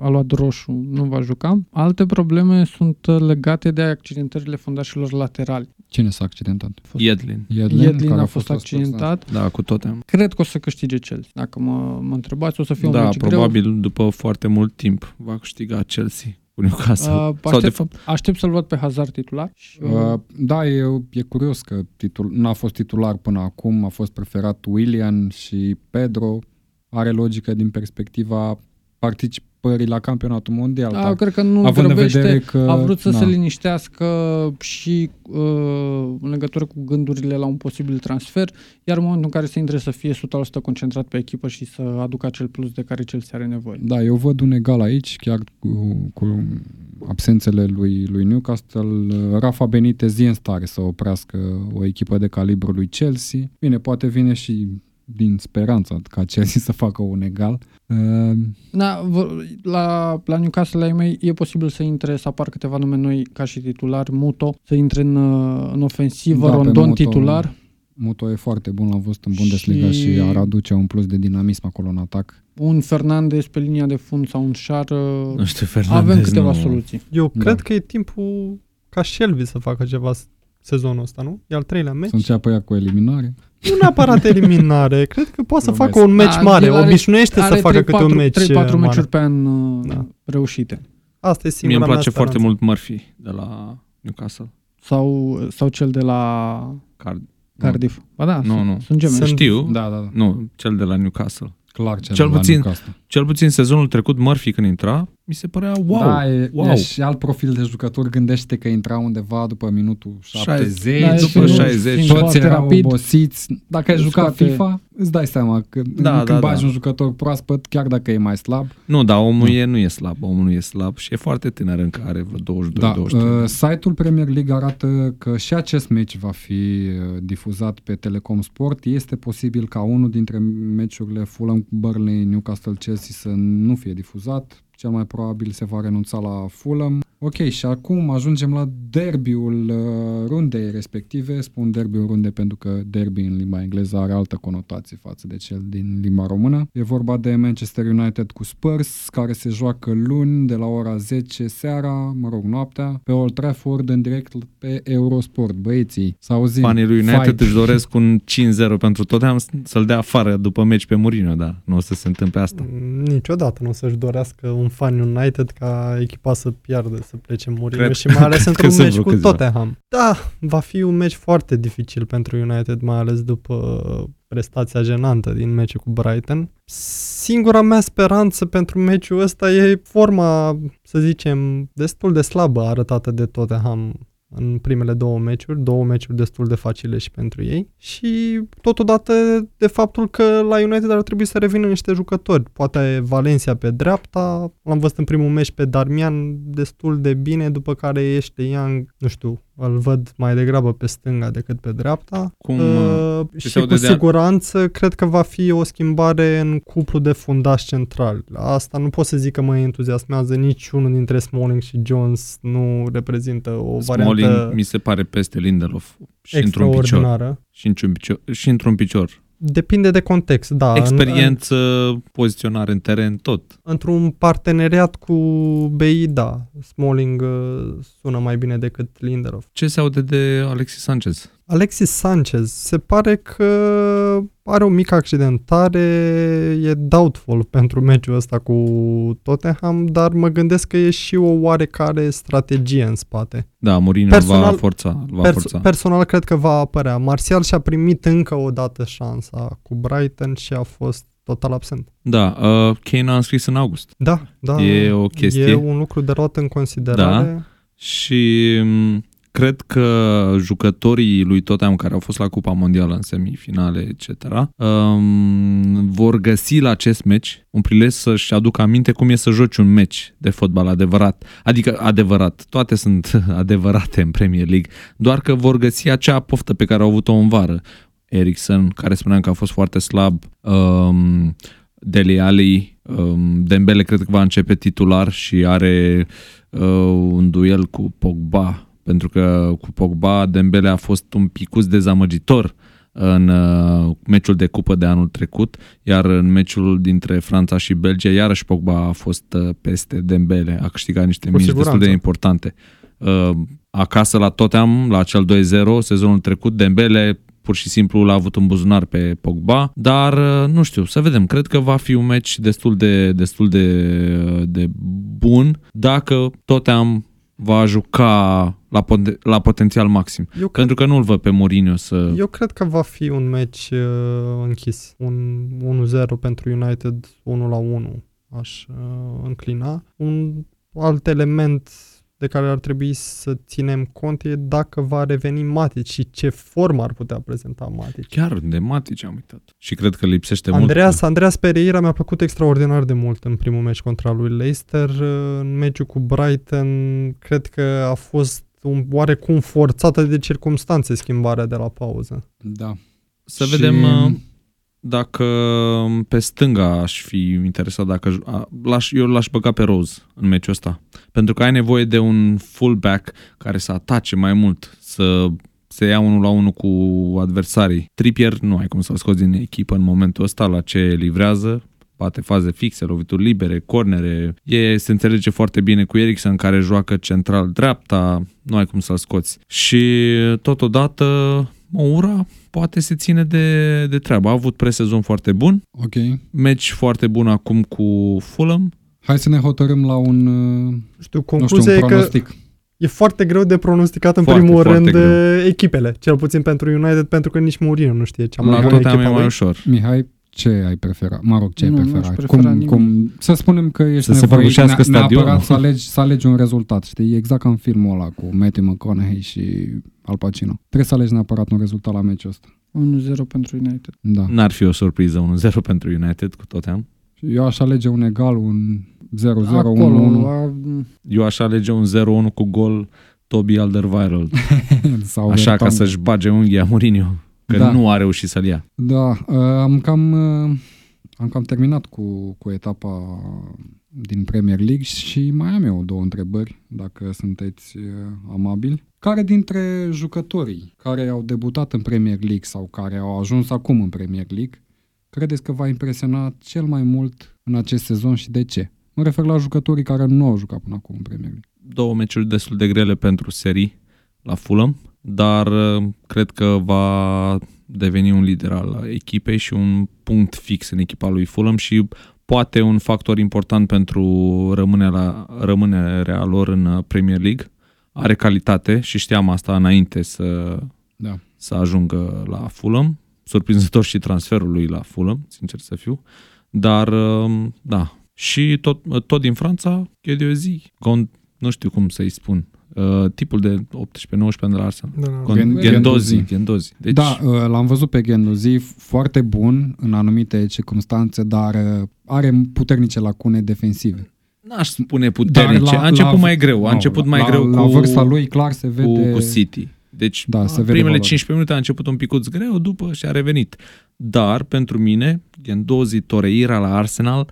a luat roșu, nu va juca. Alte probleme sunt uh, legate de accidentările fundașilor laterali. Cine s-a accidentat? A fost- Yedlin. Yedlin, Yedlin care a fost răspuns, accidentat. Da, cu toate. Cred că o să câștige Chelsea. Dacă mă, mă întrebați, o să fie un Da, meci probabil după foarte mult timp va câștiga Chelsea cu Newcastle. Uh, Sau de aștept, fapt, aștept să-l văd pe Hazard titular. Și, uh, Uh, da, e, e curios că titul, n-a fost titular până acum, a fost preferat William și Pedro. Are logică din perspectiva participării la campionatul mondial. Da, cred că nu având grăbește, în vedere că, a vrut să na, se liniștească și uh, în legătură cu gândurile la un posibil transfer, iar în momentul în care se intre să fie 100% concentrat pe echipă și să aducă acel plus de care cel se are nevoie. Da, eu văd un egal aici, chiar cu, cu absențele lui, lui Newcastle. Rafa Benitez e în stare să oprească o echipă de calibrul lui Chelsea. Bine, poate vine și din speranța ca Chelsea să facă un egal. Uh, Da, vă- la, la Newcastle la ei mei e posibil să intre, să apar câteva nume noi ca și titular, Muto, să intre în, uh, în ofensivă, Da, pe Rondon Muto. titular. Muto e foarte bun, l-am văzut în Bundesliga și, Și- și ar aduce un plus de dinamism acolo în atac. un Fernandez pe linia de fund sau un șar. uh, Nu știu, Fernandez Avem câteva nu... soluții. Eu Da. cred că e timpul ca Shelby să facă ceva s- sezonul ăsta, nu? E al treilea meci. Să înceapă ea cu eliminare. Nu neapărat eliminare, cred că poate să Glumesc. facă un meci Da, mare, el are- obișnuiește să Are facă câte un 3-4 meci 3-4 mare. meciuri pe an uh, Da. reușite. Asta e Mie singura îmi place mea foarte speranță. mult Murphy de la Newcastle. Sau, sau cel de la Card. Cardiff. Ba da, Nu, sunt, nu. sunt gemeni. Sunt- Știu, Da, da, da. nu, cel de la Newcastle. Clar cel, Cel de la puțin- Newcastle. Cel puțin sezonul trecut, Murphy când intra, mi se părea wow, da, e, wow. e și alt profil de jucător. Gândește că intra undeva după minutul 70, Da, e după fiind- 60, fiind toți foarte erau rapid. obosiți. Dacă ai Îți jucat scoate- FIFA, îți dai seama că Da, când da, bagi da. un jucător proaspăt, chiar dacă e mai slab, Nu, dar omul Nu. e, nu e slab, omul nu e slab și e foarte tânăr încă, are vreo 22, Da, 23. uh, site-ul Premier League arată că și acest meci va fi uh, difuzat pe Telecom Sport. Este posibil ca unul dintre meciurile Fulham, Burnley, Newcastle, Chelsea să nu fie difuzat. Cel mai probabil se va renunța la Fulham. Ok, și acum ajungem la derbiul uh, rundei respective. Spun derbiul runde pentru că derby în limba engleză are altă conotație față de cel din limba română. E vorba de Manchester United cu Spurs, care se joacă luni de la ora 10 seara, mă rog, noaptea, pe Old Trafford în direct pe Eurosport. Băieții, să auzim. Fanii lui United fight. își doresc un 5-0 pentru Tottenham să-l dea afară după meci pe Mourinho, da, nu o să se întâmple asta. Niciodată nu o să-și dorească un fan United ca echipa să piardă, să plece Mourinho Cred- și mai ales cred că într-un sunt meci vreo cu câțiva. Tottenham. Da, va fi un meci foarte dificil pentru United, mai ales după prestația jenantă din meciul cu Brighton. Singura mea speranță pentru meciul ăsta e forma, să zicem, destul de slabă arătată de Tottenham în primele două meciuri, două meciuri destul de facile și pentru ei și totodată de faptul că la United ar trebui să revină niște jucători. Poate Valencia pe dreapta, l-am văzut în primul meci pe Darmian destul de bine, după care ește Young, nu știu, îl văd mai degrabă pe stânga decât pe dreapta. Cum, uh, se și aude cu de- siguranță cred că va fi o schimbare în cuplu de fundaș central. Asta nu pot să zic că mă entuziasmează niciunul dintre Smalling și Jones nu reprezintă o Smalling variantă mi se pare peste Lindelof și într-un picior. extraordinară. Și într-un picior. Și într-un picior. Depinde de context, da. În- Experiență, poziționare în teren, tot. într-un parteneriat cu BI, da. Smalling uh, sună mai bine decât Lindelof. Ce se aude de Alexis Sanchez? Alexis Sanchez, se pare că are o mică accidentare, e doubtful pentru meciul ăsta cu Tottenham, dar mă gândesc că e și o oarecare strategie în spate. Da, Mourinho Personal- va forța. îl Va Pers- forța. personal cred că va apărea. Martial și-a primit încă o dată șansa cu Brighton și a fost total absent. Da, uh, Kane a înscris în august. Da, da. E o chestie. E un lucru de luat în considerare. Și m, cred că jucătorii lui Tottenham care au fost la Cupa Mondială în semifinale, etc., um, vor găsi la acest meci un prilej să-și aducă aminte cum e să joci un meci de fotbal adevărat. Adică adevărat. Toate sunt adevărate în Premier League, doar că vor găsi acea poftă pe care au avut-o în vară. Ericsson, care spuneam că a fost foarte slab, um, Dele Alli, um, Dembele cred că va începe titular și are uh, un duel cu Pogba, pentru că cu Pogba Dembele a fost un picuț dezamăgitor în uh, meciul de cupă de anul trecut, iar în meciul dintre Franța și Belgia, iarăși Pogba a fost uh, peste Dembele, a câștigat niște Cu mici destul siguranță. de importante. Uh, acasă la Tottenham, la cel 2-0, sezonul trecut, Dembele pur și simplu l-a avut în buzunar pe Pogba, dar uh, nu știu, să vedem. Cred că va fi un meci destul de, destul de, de bun dacă Tottenham va juca la, pot- la potențial maxim. Eu Pentru că nu-l văd pe Mourinho să... Eu cred că va fi un meci uh, închis. Un 1-0 pentru United, 1 la 1 aș uh, înclina. Un alt element de care ar trebui să ținem cont e dacă va reveni Matic și ce formă ar putea prezenta Matic. Chiar de Matic am uitat. Și cred că lipsește Andreas, mult. Andreas Pereira mi-a plăcut extraordinar de mult în primul meci contra lui Leicester. În meciul cu Brighton cred că a fost un oarecum forțată de circumstanțe schimbarea de la pauză. Da. Să Și- vedem uh, dacă pe stânga aș fi interesat dacă a, l-aș, eu l-aș băga pe Rose în meciul ăsta. Pentru că ai nevoie de un fullback care să atace mai mult, să se ia unul la unul cu adversarii. Trippier nu ai cum să-l scoți din echipă în momentul ăsta la ce livrează, bate faze fixe, lovituri libere, cornere. E, se înțelege foarte bine cu Eriksen care joacă central dreapta, nu ai cum să-l scoți. Și totodată Moura poate se ține de, de treabă. A avut presezon foarte bun, Ok. meci foarte bun acum cu Fulham. Hai să ne hotărâm la un, uh, Știu, nu știu, concluzia un e că pronostic. e foarte greu de pronosticat în Foarte, primul foarte rând greu. echipele, cel puțin pentru United, pentru că nici Mourinho nu știe cea mai La bună Tottenham echipă e mai lui. ușor. Mihai, ce ai preferat? Mă rog, ce ai Nu, nu aș preferat? prefera cum, nimic. cum, să spunem că ești Să se nevoit prăbușească ne- neapărat stadionul. să alegi, să alegi un rezultat, știi? Exact ca în filmul ăla cu Matthew McConaughey și Al Pacino. Trebuie să alegi neapărat un rezultat la meciul ăsta. 1-0 pentru United. Da. N-ar fi o surpriză 1-0 pentru United cu Tottenham. Eu aș alege un egal, un 0-0, Acolo, 1-1 a, Eu aș alege un 0-1 cu gol Toby Alderweireld. sau Așa ca Vertonghen. să-și bage unghia Mourinho. Că Da. nu a reușit să-l ia. Da, uh, am cam, uh, am cam terminat cu, cu etapa din Premier League și mai am eu două întrebări, dacă sunteți uh, amabili. Care dintre jucătorii care au debutat în Premier League sau care au ajuns acum în Premier League credeți că va impresiona cel mai mult în acest sezon și de ce? Mă refer la jucătorii care nu au jucat până acum în Premier League. Două meciuri destul de grele pentru serii la Fulham, dar uh, cred că va deveni un lider al echipei și un punct fix în echipa lui Fulham și poate un factor important pentru rămânerea, rămânerea lor în uh, Premier League. Are calitate și știam asta înainte să, Da. să ajungă la Fulham. Surprinzător și transferul lui la Fulham, sincer să fiu. Dar, um, da. Și tot, tot din Franța, Ghediozi, Gon, nu știu cum să-i spun, uh, tipul de 18-19 de la Arsenal. Da, da. Gon- Gen- Gendozi, Gendozi. Gendozi. Deci, Da, uh, l-am văzut pe Genduzi, foarte bun în anumite circunstanțe, dar uh, are puternice lacune defensive. N-aș spune puternice. Dar la- a început la- mai greu. A nu, început la, mai la, greu la cu, vârsta lui clar se vede cu, cu City. Deci, Da, da, se vede primele valoarea. 15 minute a început un picuț greu, după și a revenit. Dar, pentru mine, Gendozi, Toreira la Arsenal,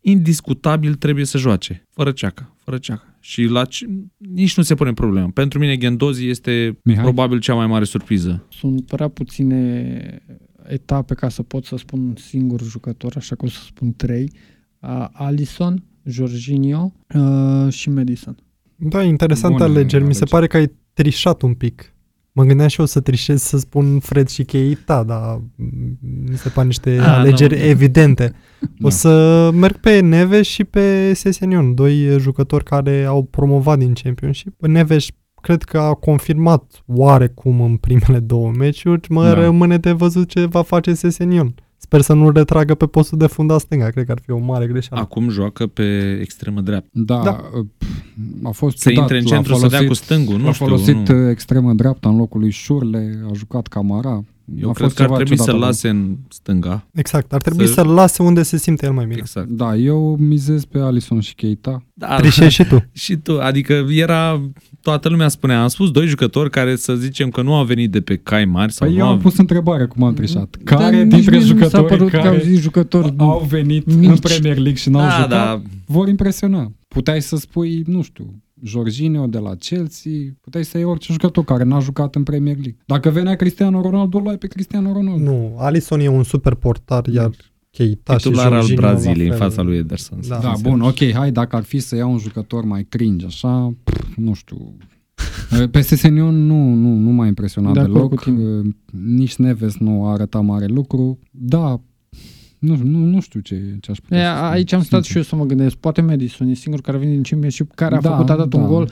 indiscutabil trebuie să joace. Fără ceacă, fără ceacă. Și la ce, nici nu se pune problemă. Pentru mine, Gendozi este Mihai? probabil cea mai mare surpriză. sunt prea puține etape ca să pot să spun un singur jucător, așa că o să spun trei. Uh, Alisson, Jorginho uh, și Madison. Da, interesante Bună alegeri. Mi se alegeri. pare că ai trișat un pic. Mă gândeam și eu să trișez să spun Fred și Keita, dar mm, mi se par niște Ah, alegeri nu. evidente. Da. O să merg pe Neves și pe Sesenion, doi jucători care au promovat din Championship. Neves cred că a confirmat oarecum în primele două meciuri. Mă Da. rămâne de văzut ce va face Sesenion. Sper să nu-l retragă pe postul de fundat stânga. Cred că ar fi o mare greșeală. Acum joacă pe extremă dreaptă. Da, Da. da. a fost Să ciudat, intre în l-a centru să dea cu stângul, nu a știu. folosit nu. uh, extremă dreapta în locul lui Șurle, a jucat Camara. Eu a cred fost că ar ceva trebui ciudat să-l acolo. lase în stânga. Exact, ar trebui Să- să-l lase unde se simte el mai bine. Exact. Da, eu mizez pe Alisson și Keita. Da, Trișezi și tu. Și tu, adică era, toată lumea spunea, am spus doi jucători care să zicem că nu au venit de pe cai mari sau Păi nu eu au... am pus întrebare cum am trișat. Dar Care nici dintre mie nu mi s-a jucătorii părut că au care zis jucători au venit mici. în Premier League și n-au da, jucat, da, vor impresiona. Puteai să spui, nu știu, Jorginho de la Chelsea, puteai să iei orice jucător care n-a jucat în Premier League. Dacă venea Cristiano Ronaldo, îl luai pe Cristiano Ronaldo. Nu, Alisson e un super portar, iar Keita și titular al Jorginho la Braziliei în fel. fața lui Ederson. Da. Da, bun, ok, hai, dacă ar fi să iau un jucător mai cringe, așa, pff, nu știu. Pe Sesenion nu, nu, nu m-a impresionat De acord deloc. cu tine. Nici Neves nu a arătat mare lucru. Da, nu, nu, nu știu ce, ce aș putea E, să spun, aici am stat sincer. și eu să mă gândesc. Poate Madison e singur care vine din Championship, care a Da, făcut, a dat da. un gol.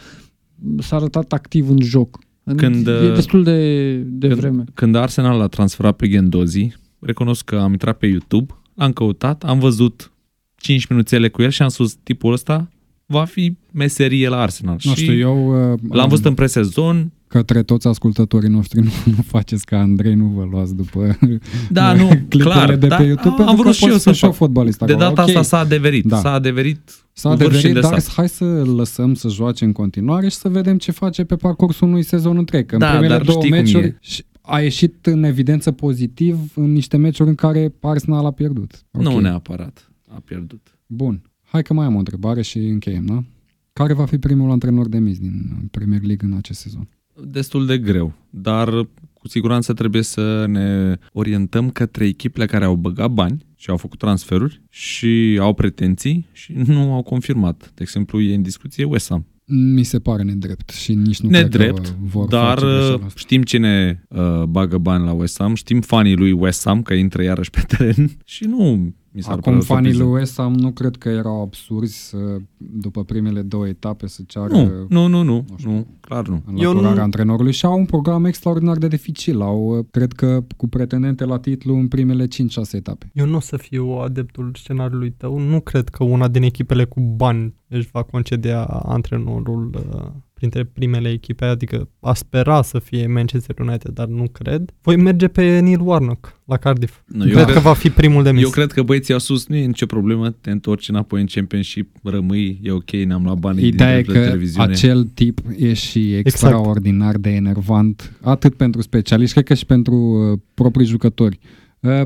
s-a arătat activ în joc. Când, e destul de, de când, vreme. Când Arsenal l-a transferat pe Gendozi, recunosc că am intrat pe YouTube, l-am căutat, am văzut 5 minuțele cu el și am spus tipul ăsta va fi meserie la Arsenal. Nu și știu, eu... Uh, l-am văzut în presezon. Către toți ascultătorii noștri nu, nu faceți ca Andrei, nu vă luați după da, nu, clar, de da, pe YouTube, am vrut și eu să fac fotbalist De data okay. asta s-a adeverit, da. s-a adeverit S-a adeverit, de dar sat. hai să lăsăm să joace în continuare și să vedem ce face pe parcursul unui sezon întreg. În da, primele două meciuri e. a ieșit în evidență pozitiv în niște meciuri în care Arsenal a pierdut. Okay. Nu neapărat a pierdut. Bun. Hai că mai am o întrebare și încheiem, da? Care va fi primul antrenor de mis din Premier League în acest sezon? Destul de greu, dar cu siguranță trebuie să ne orientăm către echipele care au băgat bani și au făcut transferuri și au pretenții și nu au confirmat. De exemplu, e în discuție West Ham. Mi se pare nedrept și nici nu nedrept, cred că vor dar face știm cine uh, bagă bani la West Ham, știm fanii lui West Ham că intră iarăși pe teren și nu mi s-ar Acum fanii lui West Ham nu cred că erau absurzi să, după primele două etape să ceară... Nu, nu, nu, nu, nu, nu clar nu. Înlăturarea nu... antrenorului și au un program extraordinar de dificil. Au, cred că, cu pretendente la titlu în primele 5-6 etape. Eu nu o să fiu adeptul scenariului tău. Nu cred că una din echipele cu bani își va concedea antrenorul uh, printre primele echipe, adică a spera să fie Manchester United, dar nu cred. Voi merge pe Neil Warnock la Cardiff. Nu, cred, cred că va fi primul de mis. Eu cred că băieții au sus, nu e nicio problemă, te întorci înapoi în Championship, rămâi, e ok, ne-am luat banii Ideea din e că televiziune. acel tip e și extraordinar exact. de enervant, atât pentru specialiști, cred că și pentru uh, proprii jucători. Uh,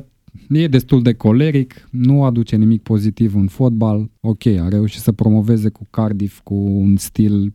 E destul de coleric, nu aduce nimic pozitiv în fotbal. Ok, a reușit să promoveze cu Cardiff cu un stil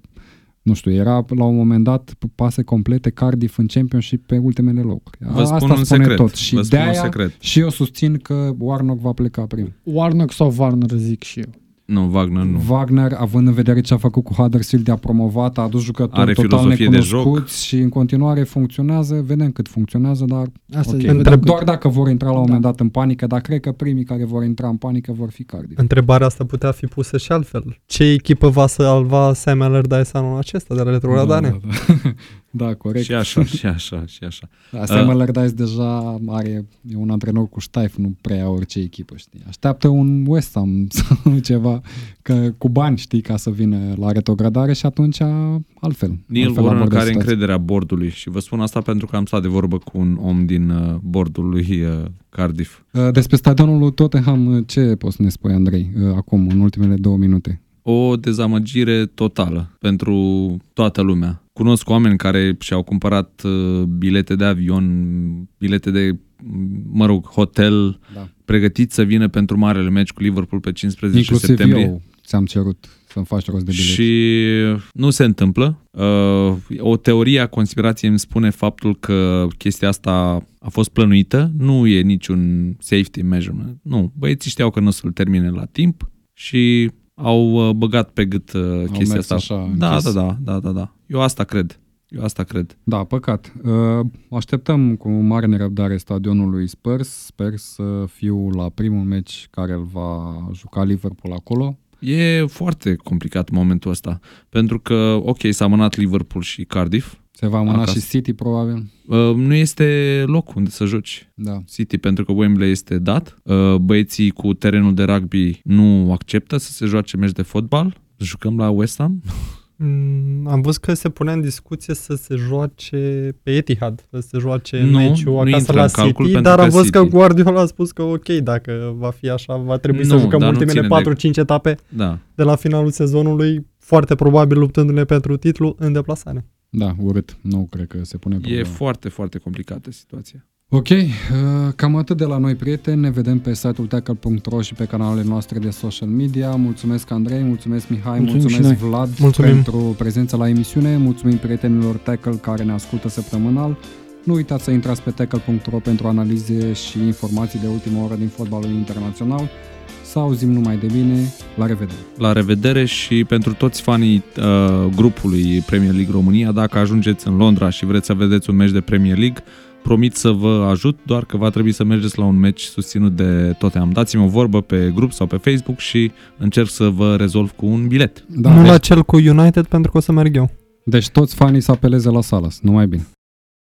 nu știu, era la un moment dat pase complete Cardiff în Championship pe ultimele locuri. Vă Asta spun un spune secret. tot. Și Vă de aia, un secret. și eu susțin că Warnock va pleca prim. Warnock sau Warner zic și eu. Nu, Wagner nu. Wagner, având în vedere ce a făcut cu Huddersfield, a promovat, a adus jucători Are total necunoscuți și în continuare funcționează. Vedem cât funcționează, dar Asta okay. Întreb... doar dacă vor intra la un moment da. dat în panică, dar cred că primii care vor intra în panică vor fi Cardiff. Întrebarea asta putea fi pusă și altfel. Ce echipă va salva Sam Allardyce anul acesta de la retrogradare? Da, da, da. Da, corect. Și așa, și așa, și așa. Da, Sam uh, Allardyce deja are, e un antrenor cu ștaif, nu prea orice echipă, știi. Așteaptă un West Ham sau ceva, că, cu bani, știi, ca să vină la retrogradare și atunci altfel. Neil altfel Warren care are încrederea bordului și vă spun asta pentru că am stat de vorbă cu un om din uh, bordul lui uh, Cardiff. Uh, despre stadionul lui Tottenham, uh, ce poți să ne spui, Andrei, uh, acum, în ultimele două minute? o dezamăgire totală pentru toată lumea. Cunosc oameni care și-au cumpărat uh, bilete de avion, bilete de, mă rog, hotel, da. pregătiți să vină pentru marele meci cu Liverpool pe 15 Inclusiv septembrie. eu ți-am cerut să-mi faci rost de bilete. Și nu se întâmplă. Uh, o teorie a conspirației îmi spune faptul că chestia asta a fost plănuită, nu e niciun safety measurement. Nu, băieții știau că nu o să-l termine la timp și au uh, băgat pe gât uh, au chestia asta. Așa, da, da, da, da, da, da. Eu asta cred. Eu asta cred. Da, păcat. Uh, așteptăm cu mare nerăbdare stadionul lui Spurs. Sper să fiu la primul meci care îl va juca Liverpool acolo. E foarte complicat momentul ăsta, pentru că, ok, s-a mânat Liverpool și Cardiff, se va mâna și City, probabil. Uh, nu este loc unde să joci da. City, pentru că Wembley este dat. Uh, băieții cu terenul de rugby nu acceptă să se joace meci de fotbal. Jucăm la West Ham. Mm, am văzut că se punea în discuție să se joace pe Etihad, să se joace nu, meciul acasă la City, dar am văzut că Guardiola a spus că ok, dacă va fi așa, va trebui nu, să jucăm ultimele 4-5 de... etape da. de la finalul sezonului, foarte probabil luptându-ne pentru titlu în deplasare. Da, urât. Nu cred că se pune problema. E foarte, foarte complicată situația. Ok, uh, cam atât de la noi, prieteni. Ne vedem pe site-ul tackle.ro și pe canalele noastre de social media. Mulțumesc, Andrei, mulțumesc, Mihai, mulțumim mulțumesc, Vlad, mulțumim. pentru prezența la emisiune. Mulțumim prietenilor Tackle care ne ascultă săptămânal. Nu uitați să intrați pe tackle.ro pentru analize și informații de ultimă oră din fotbalul internațional. Să auzim numai de bine. La revedere! La revedere și pentru toți fanii uh, grupului Premier League România, dacă ajungeți în Londra și vreți să vedeți un meci de Premier League, promit să vă ajut, doar că va trebui să mergeți la un meci susținut de Tottenham. Dați-mi o vorbă pe grup sau pe Facebook și încerc să vă rezolv cu un bilet. Da, nu la cel cu United pentru că o să merg eu. Deci toți fanii să apeleze la Salas, nu mai bine.